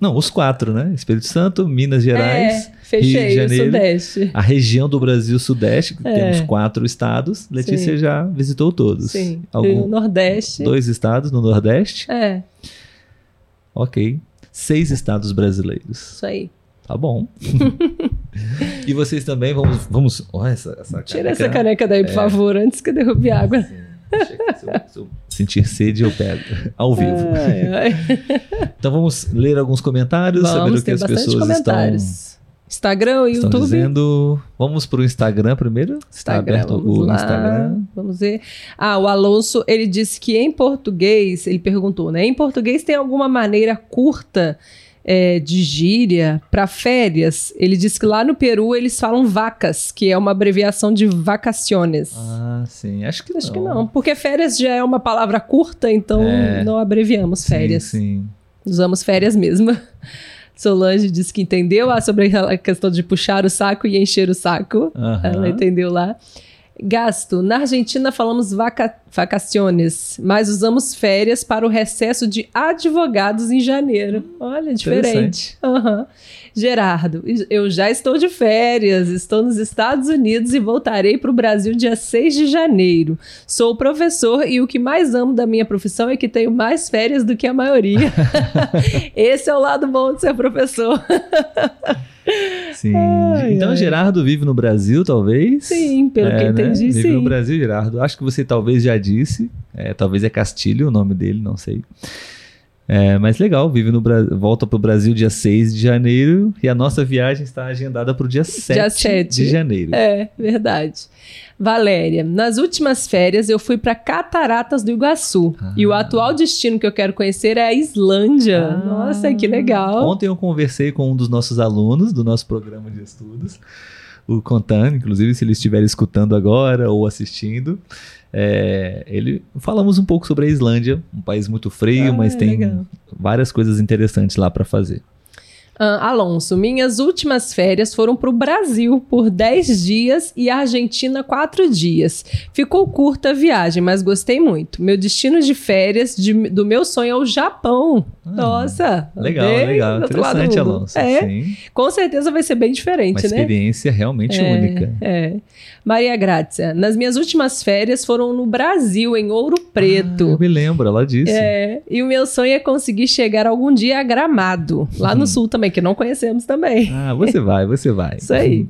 Não, os quatro, né? Espírito Santo, Minas Gerais, é, fechei Rio de Janeiro, o Sudeste. a região do Brasil Sudeste, que É. temos quatro estados. Letícia Sim. já visitou todos. Sim. Algum- o Nordeste. Dois estados no Nordeste. É, Ok. Seis estados brasileiros. isso aí. Tá bom. <laughs> e vocês também, vamos. vamos olha essa, essa Tira essa caneca daí, É. por favor, antes que derrube água. Sim. Eu- Se eu, se eu sentir sede, eu pego. <laughs> Ao vivo. Ai, ai. Então vamos ler alguns comentários, saber Vamos o que as pessoas estão, Instagram e estão YouTube. dizendo. Vamos pro Instagram primeiro? Está Instagram, aberto vamos o lá. Instagram. Vamos ver. Ah, o Alonso, ele disse que em português, ele perguntou, né? Em português tem alguma maneira curta é, de gíria para férias? Ele disse que lá no Peru eles falam vacas, que é uma abreviação de vacaciones. Ah, sim. Acho que Acho não. que não, porque férias já é uma palavra curta, então É. não abreviamos Sim, férias. Sim. Usamos férias mesmo. Solange disse que entendeu ah, sobre a questão de puxar o saco e encher o saco. Aham. Ela entendeu lá. Gasto. Na Argentina falamos vaca vacaciones, mas usamos férias para o recesso de advogados em janeiro. Olha, diferente. Aham. Gerardo, eu já estou de férias, estou nos Estados Unidos e voltarei para o Brasil dia 6 de janeiro. Sou professor e o que mais amo da minha profissão é que tenho mais férias do que a maioria. <laughs> <laughs> Esse é o lado bom de ser professor. Sim. Ai, então, ai. Gerardo vive no Brasil, talvez? Sim, pelo que É, né? entendi, Vive sim. no Brasil, Gerardo. Acho que você talvez já disse. É, talvez é Castilho o nome dele, não sei. É, mas legal, vive no Bra... volta para o Brasil dia 6 de janeiro e a nossa viagem está agendada para o dia 7, sete. de janeiro. É, verdade. Valéria, nas últimas férias eu fui para Cataratas do Iguaçu. Ah. E o atual destino que eu quero conhecer é a Islândia. Ah. Nossa, que legal. Ontem eu conversei com um dos nossos alunos do nosso programa de estudos, o Contan, inclusive se ele estiver escutando agora ou assistindo. é, ele falamos um pouco sobre a Islândia, um país muito frio, Ah, mas tem legal. várias coisas interessantes lá para fazer. Ah, Alonso, minhas últimas férias foram para o Brasil por 10 dias e a Argentina 4 dias. Ficou curta a viagem, mas gostei muito. Meu destino de férias de- do meu sonho é o Japão. Ah, Nossa! Legal, legal, interessante. Alonso. É, Sim, com certeza vai ser bem diferente, uma né? experiência realmente É, única. É. Maria Grácia, nas minhas últimas férias foram no Brasil, em Ouro Ah, eu Preto. me lembro, ela disse. É, e o meu sonho é conseguir chegar algum dia a Gramado, lá no Uhum. sul também, que não conhecemos também. Ah, você vai, você vai. <laughs> Isso aí.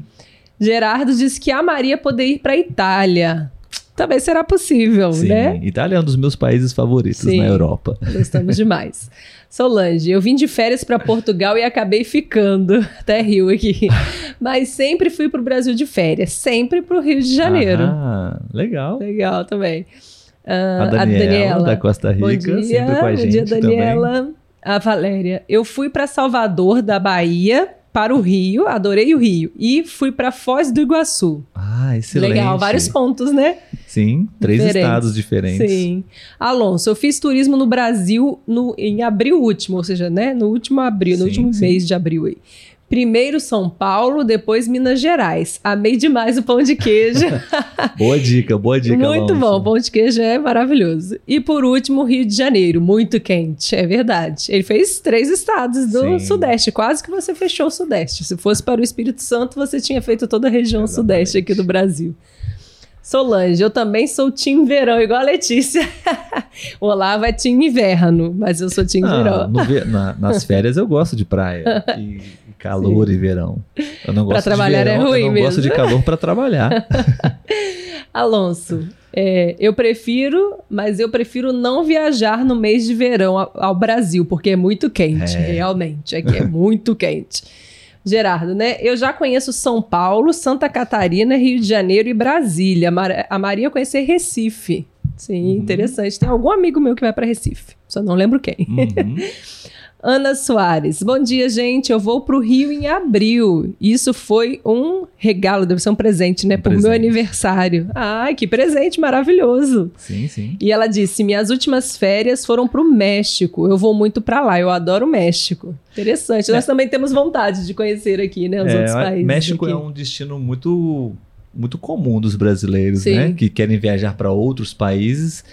Gerardo disse que amaria poder ir para Itália. Também será possível, Sim, né? Itália é um dos meus países favoritos Sim. na Europa. Gostamos <laughs> demais. Solange, eu vim de férias para Portugal e acabei ficando. <laughs> Até Rio aqui. Mas sempre fui pro Brasil de férias. Sempre pro Rio de Janeiro. Ah, legal. Legal também. Ah, A Daniela, da Costa Bom Rica, dia, sempre com a bom gente dia, também. Daniela. A Valéria. Eu fui para Salvador, da Bahia, para o Rio. Adorei o Rio. E fui para Foz do Iguaçu. Ah, excelente. Legal, vários pontos, né? Sim, três Diferentes. estados diferentes. Sim. Alonso, eu fiz turismo no Brasil no, em abril último, ou seja, né? No último abril, no Sim, último sim. mês de abril aí. Primeiro São Paulo, depois Minas Gerais. Amei demais o pão de queijo. <laughs> Boa dica, boa dica, muito Alonso. bom, o pão de queijo é maravilhoso. E por último, Rio de Janeiro, muito quente, é verdade. Ele fez três estados do Sim. Sudeste, quase que você fechou o Sudeste. Se fosse para o Espírito Santo, você tinha feito toda a região Exatamente. Sudeste aqui do Brasil. Solange, eu também sou time verão, igual a Letícia. <laughs> o Olavo é time inverno, mas eu sou time Ah, verão. ve- na- nas férias eu gosto de praia <laughs> e, calor e verão. Eu não Pra gosto trabalhar de é verão, ruim eu não mesmo. gosto de calor para trabalhar. <laughs> Alonso, é, eu prefiro, mas eu prefiro não viajar no mês de verão ao, ao Brasil, porque é muito quente, É. realmente. Aqui é muito <laughs> quente. Gerardo, né? Eu já conheço São Paulo, Santa Catarina, Rio de Janeiro e Brasília. Mar- A Maria conhecer Recife. Sim, Uhum. interessante. Tem algum amigo meu que vai para Recife, só não lembro quem. Uhum. <laughs> Ana Soares, bom dia, gente. Eu vou pro Rio em abril. Isso foi um regalo, deve ser um presente, né? Um Por meu aniversário. Ai, que presente maravilhoso. Sim, sim. E ela disse: minhas últimas férias foram pro México. Eu vou muito pra lá, eu adoro o México. Interessante. Nós também temos vontade de conhecer aqui, né? Os É, outros países. México aqui. é um destino muito muito comum dos brasileiros, Sim. né? Que querem viajar para outros países.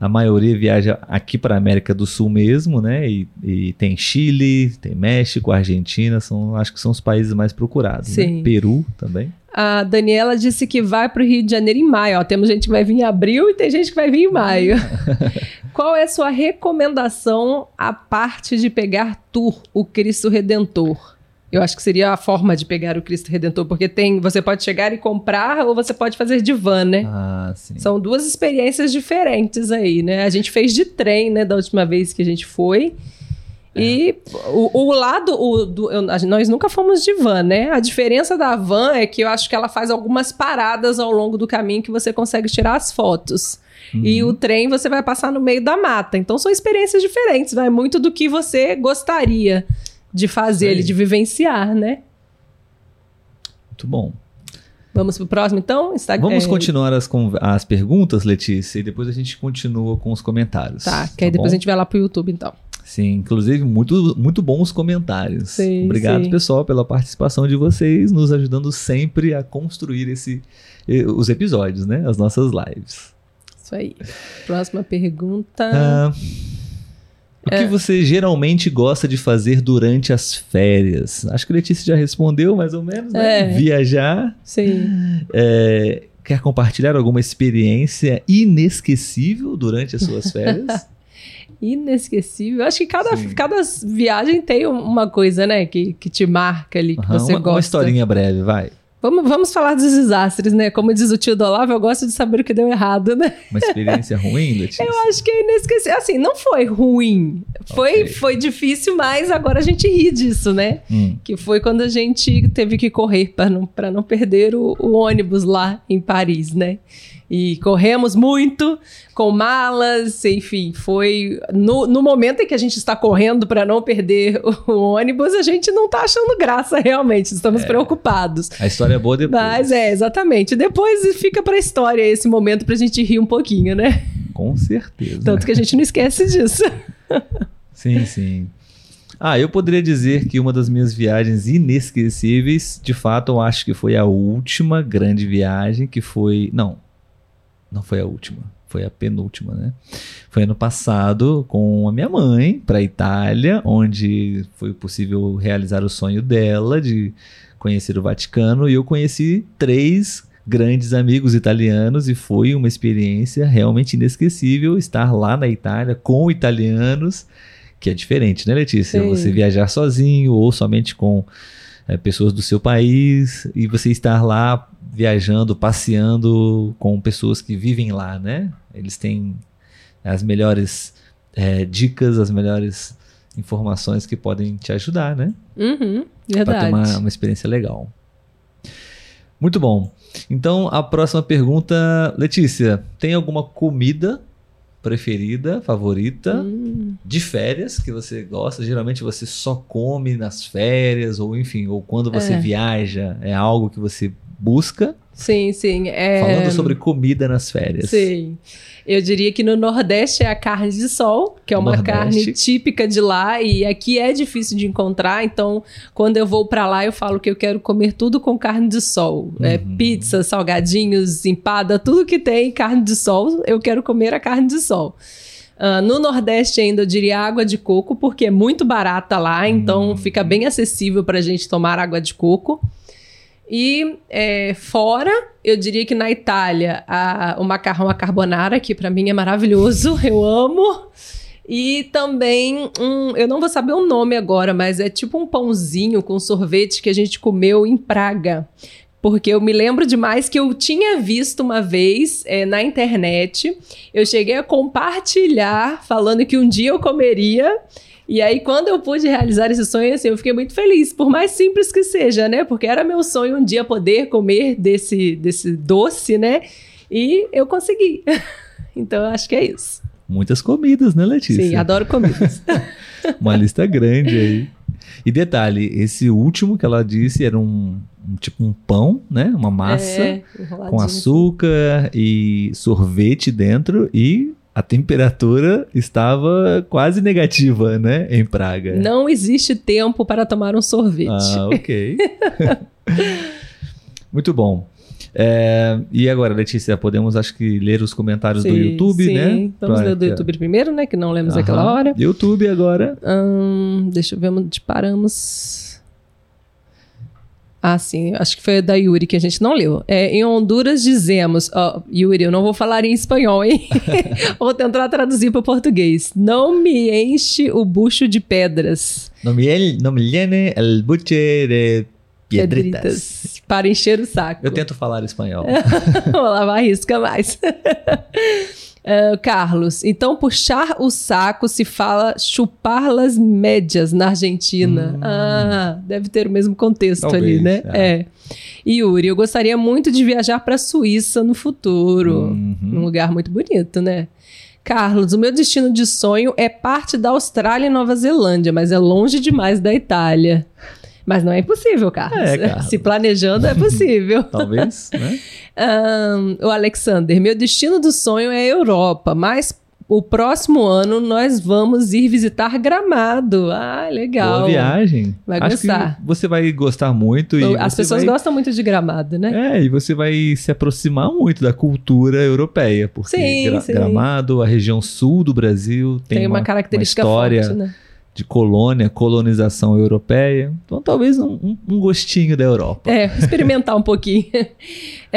A maioria viaja aqui para a América do Sul mesmo, né? E, e, tem Chile, tem México, Argentina, são, acho que são os países mais procurados. Sim. Né? Peru também. A Daniela disse que vai para o Rio de Janeiro em maio. Ó, temos gente que vai vir em abril e tem gente que vai vir em maio. <laughs> Qual é a sua recomendação à parte de pegar tour, o Cristo Redentor? Eu acho que seria a forma de pegar o Cristo Redentor, porque tem, você pode chegar e comprar ou você pode fazer de van, né? Ah, sim. São duas experiências diferentes aí, né? A gente fez de trem, né, da última vez que a gente foi. É. E o, o lado, o, do, eu, nós nunca fomos de van, né? A diferença da van é que eu acho que ela faz algumas paradas ao longo do caminho que você consegue tirar as fotos. Uhum. E o trem você vai passar no meio da mata. Então são experiências diferentes, vai muito do que você gostaria de fazer, ele, de vivenciar, né? Muito bom. Vamos pro próximo, então? Instagram. Vamos é... continuar as, as perguntas, Letícia, e depois a gente continua com os comentários. Tá, que aí tá depois a gente vai lá pro YouTube, então. Sim, inclusive muito, muito bons comentários. Sim, Obrigado, sim. pessoal, pela participação de vocês, nos ajudando sempre a construir esse, os episódios, né? As nossas lives. Isso aí. Próxima pergunta. Ah, o que é. você geralmente gosta de fazer durante as férias? Acho que a Letícia já respondeu mais ou menos, né? É. Viajar. Sim. É, quer compartilhar alguma experiência inesquecível durante as suas férias? <laughs> inesquecível. Acho que cada, cada viagem tem uma coisa, né, que, que te marca ali, que uhum, você uma, gosta. Uma historinha breve, vai. Vamos, vamos falar dos desastres, né? Como diz o tio do Olavo, eu gosto de saber o que deu errado, né? Uma experiência ruim, <laughs> Letícia? Eu acho que é inesquecível. Assim, não foi ruim. Foi, okay. foi difícil, mas agora a gente ri disso, né? Hum. Que foi quando a gente teve que correr para não, não perder o, o ônibus lá em Paris, né? E corremos muito com malas, enfim, foi no, no momento em que a gente está correndo para não perder o, <laughs> o, ônibus, a gente não está achando graça realmente, estamos é. preocupados. A história é boa depois. Mas é, exatamente. Depois fica para a história esse momento para a gente rir um pouquinho, né? Com certeza. Tanto que a gente não esquece disso. <laughs> sim, sim. Ah, eu poderia dizer que uma das minhas viagens inesquecíveis, de fato, eu acho que foi a última grande viagem, que foi. Não, não foi a última, foi a penúltima, né? Foi ano passado com a minha mãe para Itália, onde foi possível realizar o sonho dela de conhecer o Vaticano e eu conheci três grandes amigos italianos e foi uma experiência realmente inesquecível estar lá na Itália com italianos, que é diferente, né, Letícia? Sim. Você viajar sozinho ou somente com é, pessoas do seu país e você estar lá viajando, passeando com pessoas que vivem lá, né? Eles têm as melhores é, dicas, as melhores informações que podem te ajudar, né? Uhum, verdade. Para ter uma, uma experiência legal. Muito bom. Então, a próxima pergunta, Letícia, tem alguma comida preferida, favorita, hum. de férias que você gosta? Geralmente você só come nas férias, ou enfim, ou quando você É. viaja, é algo que você busca? Sim, sim. É... Falando sobre comida nas férias. Sim. Eu diria que no Nordeste é a carne de sol, que é uma Nordeste. carne típica de lá e aqui é difícil de encontrar. Então, quando eu vou para lá, eu falo que eu quero comer tudo com carne de sol. É, Uhum. pizza, salgadinhos, empada, tudo que tem carne de sol, eu quero comer a carne de sol. Ah, no Nordeste ainda eu diria água de coco, porque é muito barata lá, então Hum. fica bem acessível para a gente tomar água de coco. E é, fora, eu diria que na Itália, a- o macarrão à carbonara, que para mim é maravilhoso, <laughs> eu amo. E também, um, eu não vou saber o nome agora, mas é tipo um pãozinho com sorvete que a gente comeu em Praga. Porque eu me lembro demais que eu tinha visto uma vez é, na internet. Eu cheguei a compartilhar, falando que um dia eu comeria. E aí, quando eu pude realizar esse sonho, assim, eu fiquei muito feliz, por mais simples que seja, né? Porque era meu sonho um dia poder comer desse, desse doce, né? E eu consegui. <laughs> então, eu acho que é isso. Muitas comidas, né, Letícia? Sim, adoro comidas. <laughs> Uma lista grande aí. E detalhe, esse último que ela disse era um, um tipo um pão, né? Uma massa É, com enroladinho. açúcar e sorvete dentro e a temperatura estava quase negativa, né? Em Praga. Não existe tempo para tomar um sorvete. Ah, ok. <laughs> Muito bom. É, e agora, Letícia, podemos acho que ler os comentários do YouTube, sim. né? Vamos Pra- ler do YouTube primeiro, né? Que não lemos aquela Aham. hora. YouTube agora. Hum, deixa eu ver onde paramos. Ah, sim, acho que foi da Yuri que a gente não leu. É, em Honduras dizemos, ó, Yuri, eu não vou falar em espanhol, hein? <laughs> vou tentar traduzir para o português. Não me enche o bucho de pedras. No me, no me llene el buche de piedritas. Para encher o saco. Eu tento falar espanhol. <laughs> Vou lavar risca mais. <laughs> Ah, Carlos, então puxar o saco se fala chupar las médias na Argentina. Hum. Ah, deve ter o mesmo contexto Talvez, ali, né? é. É. Yuri, eu gostaria muito de viajar para a Suíça no futuro. Uhum. Um lugar muito bonito, né? Carlos, o meu destino de sonho é parte da Austrália e Nova Zelândia, mas é longe demais da Itália. Mas não é impossível, Carlos. É, Carlos. <laughs> Se planejando é possível. <laughs> Talvez, né? Ahn, o Alexander, meu destino do sonho é a Europa, mas o próximo ano nós vamos ir visitar Gramado. Ah, legal. Boa viagem. Vai Acho gostar. você vai gostar muito e As pessoas vai... gostam muito de Gramado, né? É, e você vai se aproximar muito da cultura europeia, porque Sim, Gra- sim. Gramado, a região sul do Brasil, tem, Tem, uma, característica história forte, né? De colônia, colonização europeia. Então, talvez um, um- gostinho da Europa. É, experimentar um pouquinho. <laughs>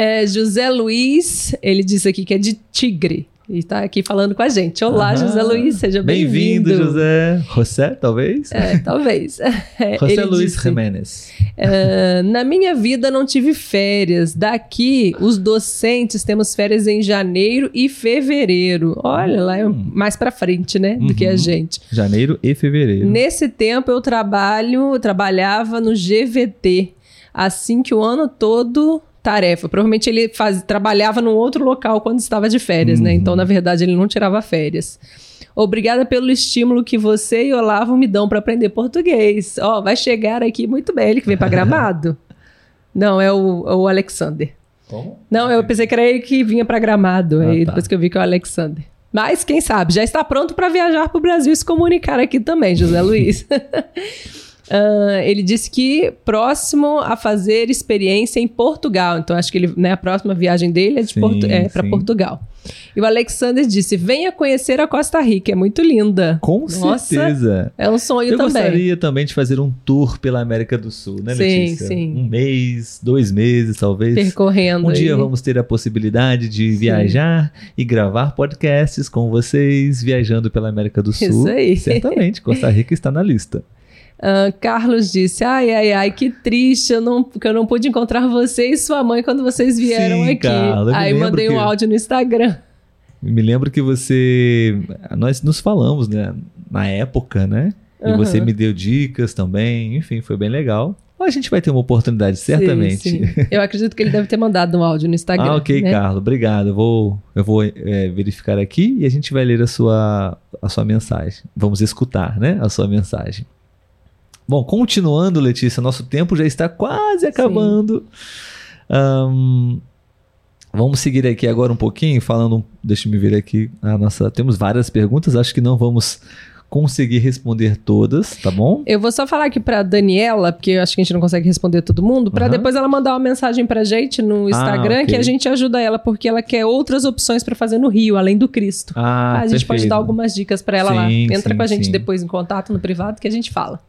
É, José Luiz, ele disse aqui que é de Tigre. E tá aqui falando com a gente. Olá, Aham. José Luiz, seja Bem-vindo, bem-vindo. José. José, talvez? É, talvez. <laughs> É, José Luiz disse, Jiménez. É, na minha vida não tive férias. Daqui, os docentes temos férias em janeiro e fevereiro. Olha, lá é Hum. mais pra frente, né? Do que a Uhum. gente. Janeiro e fevereiro. Nesse tempo eu trabalho, eu trabalhava no GVT. Assim que o ano todo tarefa. Provavelmente ele faz, trabalhava num outro local quando estava de férias, né? Uhum. Então, na verdade, ele não tirava férias. Obrigada pelo estímulo que você e Olavo me dão para aprender português. Ó, vai chegar aqui muito bem. Ele que vem para Gramado? <laughs> Não, é o, é o Alexander. Como? Não, eu pensei que era ele que vinha para Gramado. Ah, aí tá. depois que eu vi que é o Alexander. Mas quem sabe, já está pronto para viajar para o Brasil e se comunicar aqui também, José <laughs> Luiz. Ah, ele disse que próximo a fazer experiência em Portugal. Então, acho que ele, né, a próxima viagem dele é, de Sim, Portu- é para sim. Portugal. E o Alexander disse: venha conhecer a Costa Rica, é muito linda. Com Nossa, certeza. É um sonho Eu também. gostaria também de fazer um tour pela América do Sul, né, Sim, Letícia? sim. Um mês, dois meses, talvez. Percorrendo. Um dia vamos ter a possibilidade de viajar e gravar podcasts com vocês viajando pela América do Sul. Isso aí. Certamente, Costa Rica está na lista. Ah, Carlos disse: ai, ai, ai, que triste eu não, que eu não pude encontrar você e sua mãe quando vocês vieram Sim, aqui. Carla, Aí mandei um que- áudio no Instagram. Me lembro que você. Nós nos falamos, né? Na época, né? E você me deu dicas também. Enfim, foi bem legal. A gente vai ter uma oportunidade, certamente. Sim, sim. Eu acredito que ele deve ter mandado um áudio no Instagram. Ah, ok, né? Carlos, obrigado. Eu vou, eu vou é, verificar aqui e a gente vai ler a sua, a sua mensagem. Vamos escutar, né? A sua mensagem. Bom, continuando, Letícia, nosso tempo já está quase acabando. Ahn, vamos seguir aqui agora um pouquinho, falando. um- Deixa eu me ver aqui. A nossa, temos várias perguntas, acho que não vamos conseguir responder todas, tá bom? Eu vou só falar aqui pra Daniela, porque eu acho que a gente não consegue responder todo mundo, pra Aham. depois ela mandar uma mensagem pra gente no Instagram, ok. que a gente ajuda ela, porque ela quer outras opções pra fazer no Rio, além do Cristo. Ah, a gente pode perfeito. dar algumas dicas pra ela lá. Sim, Entra sim, com a gente sim. depois em contato no privado que a gente fala.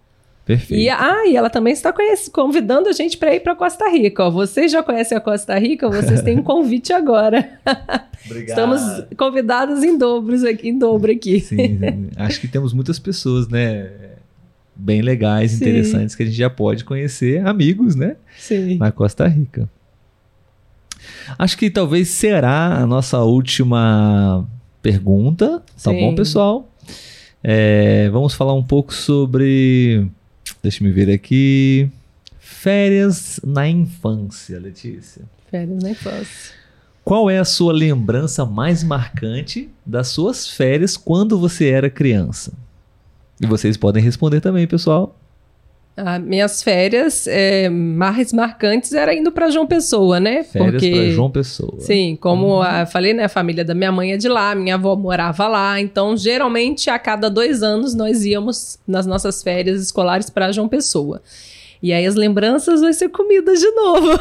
Perfeito. E, ah, e ela também está convidando a gente para ir para Costa Rica. Ó. Vocês já conhecem a Costa Rica? Vocês têm um convite agora. <laughs> Obrigado. Estamos convidados em dobros aqui, em dobro aqui. Sim, sim. acho que temos muitas pessoas, né? Bem legais, Sim. interessantes, que a gente já pode conhecer, amigos, né? Sim. Na Costa Rica. Acho que talvez será a nossa última pergunta, tá Sim. bom, pessoal? É, vamos falar um pouco sobre. Deixa eu ver aqui. Férias na infância, Letícia. Férias na infância. Qual é a sua lembrança mais marcante das suas férias quando você era criança? E vocês podem responder também, pessoal. Ah, minhas férias é, mais marcantes era indo para João Pessoa, né? Férias para João Pessoa. Sim, como eu falei, né? A família da minha mãe é de lá, minha avó morava lá. Então, geralmente, a cada dois anos, nós íamos nas nossas férias escolares para João Pessoa. E aí as lembranças vai ser comida de novo.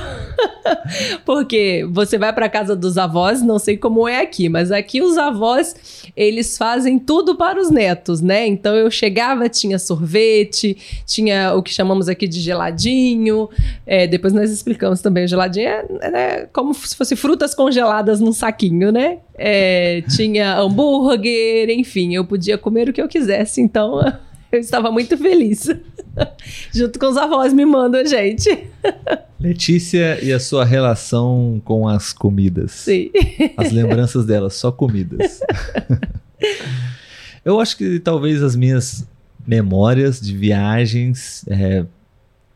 <laughs> Porque você vai para casa dos avós, não sei como é aqui, mas aqui os avós, eles fazem tudo para os netos, né? Então eu chegava, tinha sorvete, tinha o que chamamos aqui de geladinho. É, depois nós explicamos também o geladinho é, é como se fosse frutas congeladas num saquinho, né? É, tinha hambúrguer, enfim, eu podia comer o que eu quisesse, então eu estava muito feliz. <laughs> Junto com os avós me mandam a gente. Letícia e a sua relação com as comidas. Sim. As lembranças dela, só comidas. <laughs> Eu acho que talvez as minhas memórias de viagens é,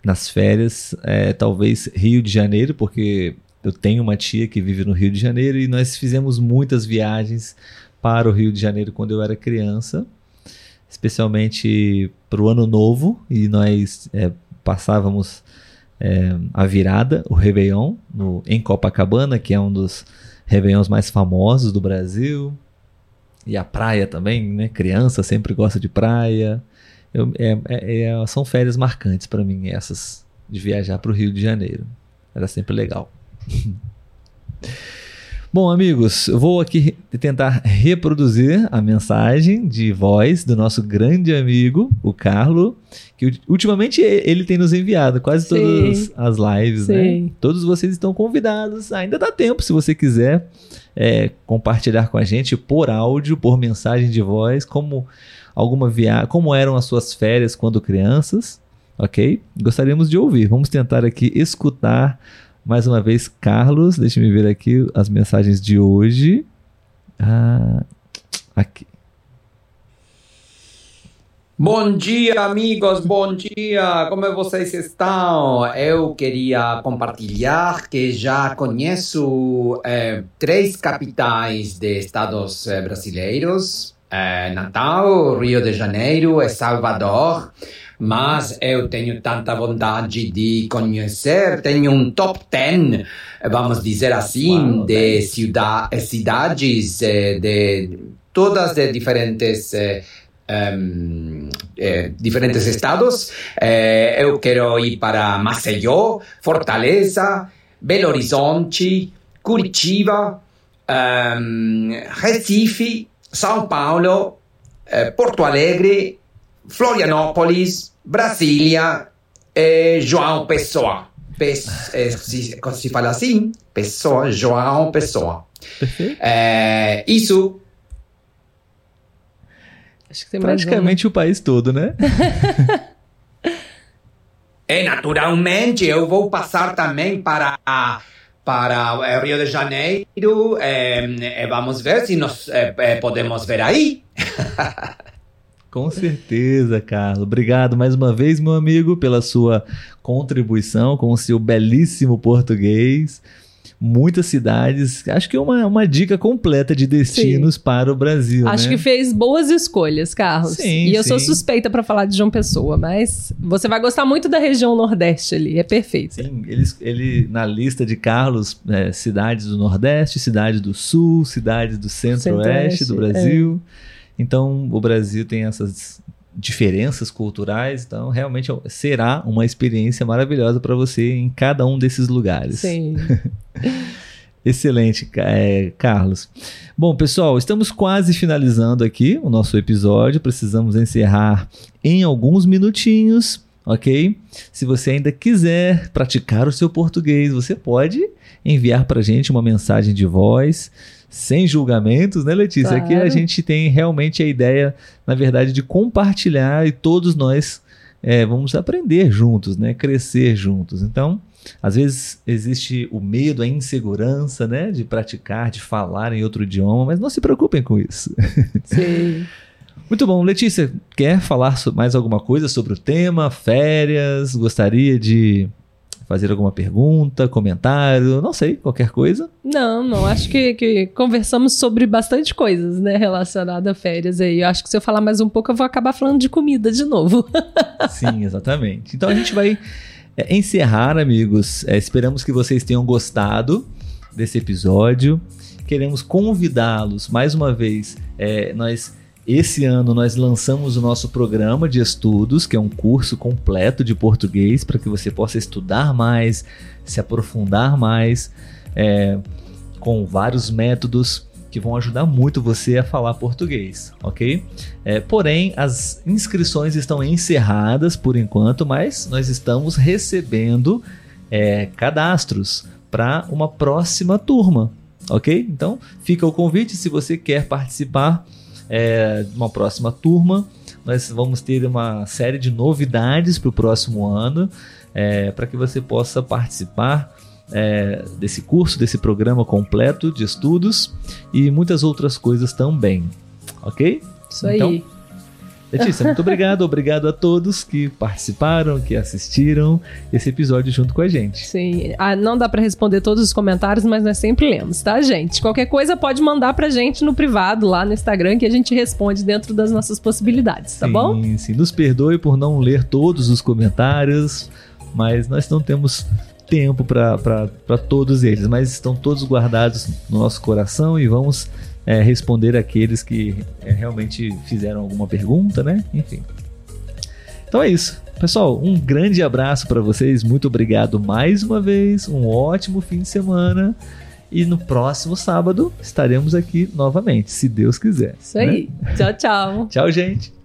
nas férias, é, talvez Rio de Janeiro, porque eu tenho uma tia que vive no Rio de Janeiro e nós fizemos muitas viagens para o Rio de Janeiro quando eu era criança especialmente para o ano novo, e nós é, passávamos é, a virada, o Réveillon, no, em Copacabana, que é um dos Réveillons mais famosos do Brasil. E a praia também, né? Criança sempre gosta de praia. Eu, é, é, é são férias marcantes para mim, essas de viajar para o Rio de Janeiro. Era sempre legal. <laughs> Bom, amigos, eu vou aqui tentar reproduzir a mensagem de voz do nosso grande amigo, o Carlo, que ultimamente ele tem nos enviado quase Sim. todas as lives, né? Sim. né? Todos vocês estão convidados, ainda dá tempo se você quiser é, compartilhar com a gente por áudio, por mensagem de voz, como alguma viagem, como eram as suas férias quando crianças, ok? Gostaríamos de ouvir. Vamos tentar aqui escutar mais uma vez, Carlos, deixa me ver aqui as mensagens de hoje. Ah, aqui. Bom dia, amigos, bom dia, como vocês estão? Eu queria compartilhar que já conheço eh, três capitais de estados eh, brasileiros: eh, Natal, Rio de Janeiro e Salvador mas eu tenho tanta vontade de conhecer, tenho um top 10, vamos dizer assim, de cidades eh, de todas de diferentes um, eh, diferentes estados. Eh, eu quero ir para Maceió, Fortaleza, Belo Horizonte, Curitiba, um, Recife, São Paulo, eh, Porto Alegre, Florianópolis, Brasília é João Pessoa. Pes, é, se, se fala assim, Pessoa, João Pessoa. É, isso. Acho que tem Praticamente o país todo, né? <laughs> e naturalmente eu vou passar também para para Rio de Janeiro. É, vamos ver se nós podemos ver aí. <laughs> Com certeza, Carlos. Obrigado mais uma vez, meu amigo, pela sua contribuição com o seu belíssimo português. Muitas cidades. Acho que é uma, uma dica completa de destinos sim. para o Brasil. Acho né? que fez boas escolhas, Carlos. Sim, e eu sim. sou suspeita para falar de João Pessoa, mas você vai gostar muito da região Nordeste ali. É perfeito. Sim, ele, ele na lista de Carlos, é, cidades do Nordeste, cidades do Sul, cidades do Centro-Oeste Centro do Brasil. É. Então, o Brasil tem essas diferenças culturais, então realmente será uma experiência maravilhosa para você em cada um desses lugares. Sim. <laughs> Excelente, é, Carlos. Bom, pessoal, estamos quase finalizando aqui o nosso episódio. Precisamos encerrar em alguns minutinhos, ok? Se você ainda quiser praticar o seu português, você pode enviar para a gente uma mensagem de voz sem julgamentos, né, Letícia? Claro. Aqui a gente tem realmente a ideia, na verdade, de compartilhar e todos nós é, vamos aprender juntos, né? Crescer juntos. Então, às vezes existe o medo, a insegurança, né? De praticar, de falar em outro idioma, mas não se preocupem com isso. <laughs> Sim. Muito bom. Letícia, quer falar mais alguma coisa sobre o tema, férias? Gostaria de fazer alguma pergunta, comentário, não sei, qualquer coisa? Não, não. Acho que, que conversamos sobre bastante coisas, né, relacionadas a férias aí. Eu acho que se eu falar mais um pouco, eu vou acabar falando de comida de novo. <laughs> Sim, exatamente. Então a gente vai é, encerrar, amigos. É, esperamos que vocês tenham gostado desse episódio. Queremos convidá-los mais uma vez. É, nós esse ano nós lançamos o nosso programa de estudos, que é um curso completo de português para que você possa estudar mais, se aprofundar mais, é, com vários métodos que vão ajudar muito você a falar português, ok? É, porém, as inscrições estão encerradas por enquanto, mas nós estamos recebendo é, cadastros para uma próxima turma, ok? Então, fica o convite se você quer participar é, uma próxima turma. Nós vamos ter uma série de novidades para o próximo ano, é, para que você possa participar é, desse curso, desse programa completo de estudos e muitas outras coisas também. Ok? Isso então, aí. Letícia, muito obrigado. Obrigado a todos que participaram, que assistiram esse episódio junto com a gente. Sim. Ah, não dá para responder todos os comentários, mas nós sempre lemos, tá, gente? Qualquer coisa pode mandar pra gente no privado, lá no Instagram, que a gente responde dentro das nossas possibilidades, tá sim, bom? Sim, sim. Nos perdoe por não ler todos os comentários, mas nós não temos tempo para todos eles, mas estão todos guardados no nosso coração e vamos é, responder aqueles que é, realmente fizeram alguma pergunta, né? Enfim. Então é isso. Pessoal, um grande abraço para vocês. Muito obrigado mais uma vez. Um ótimo fim de semana. E no próximo sábado estaremos aqui novamente, se Deus quiser. Isso aí. Né? Tchau, tchau. tchau, gente.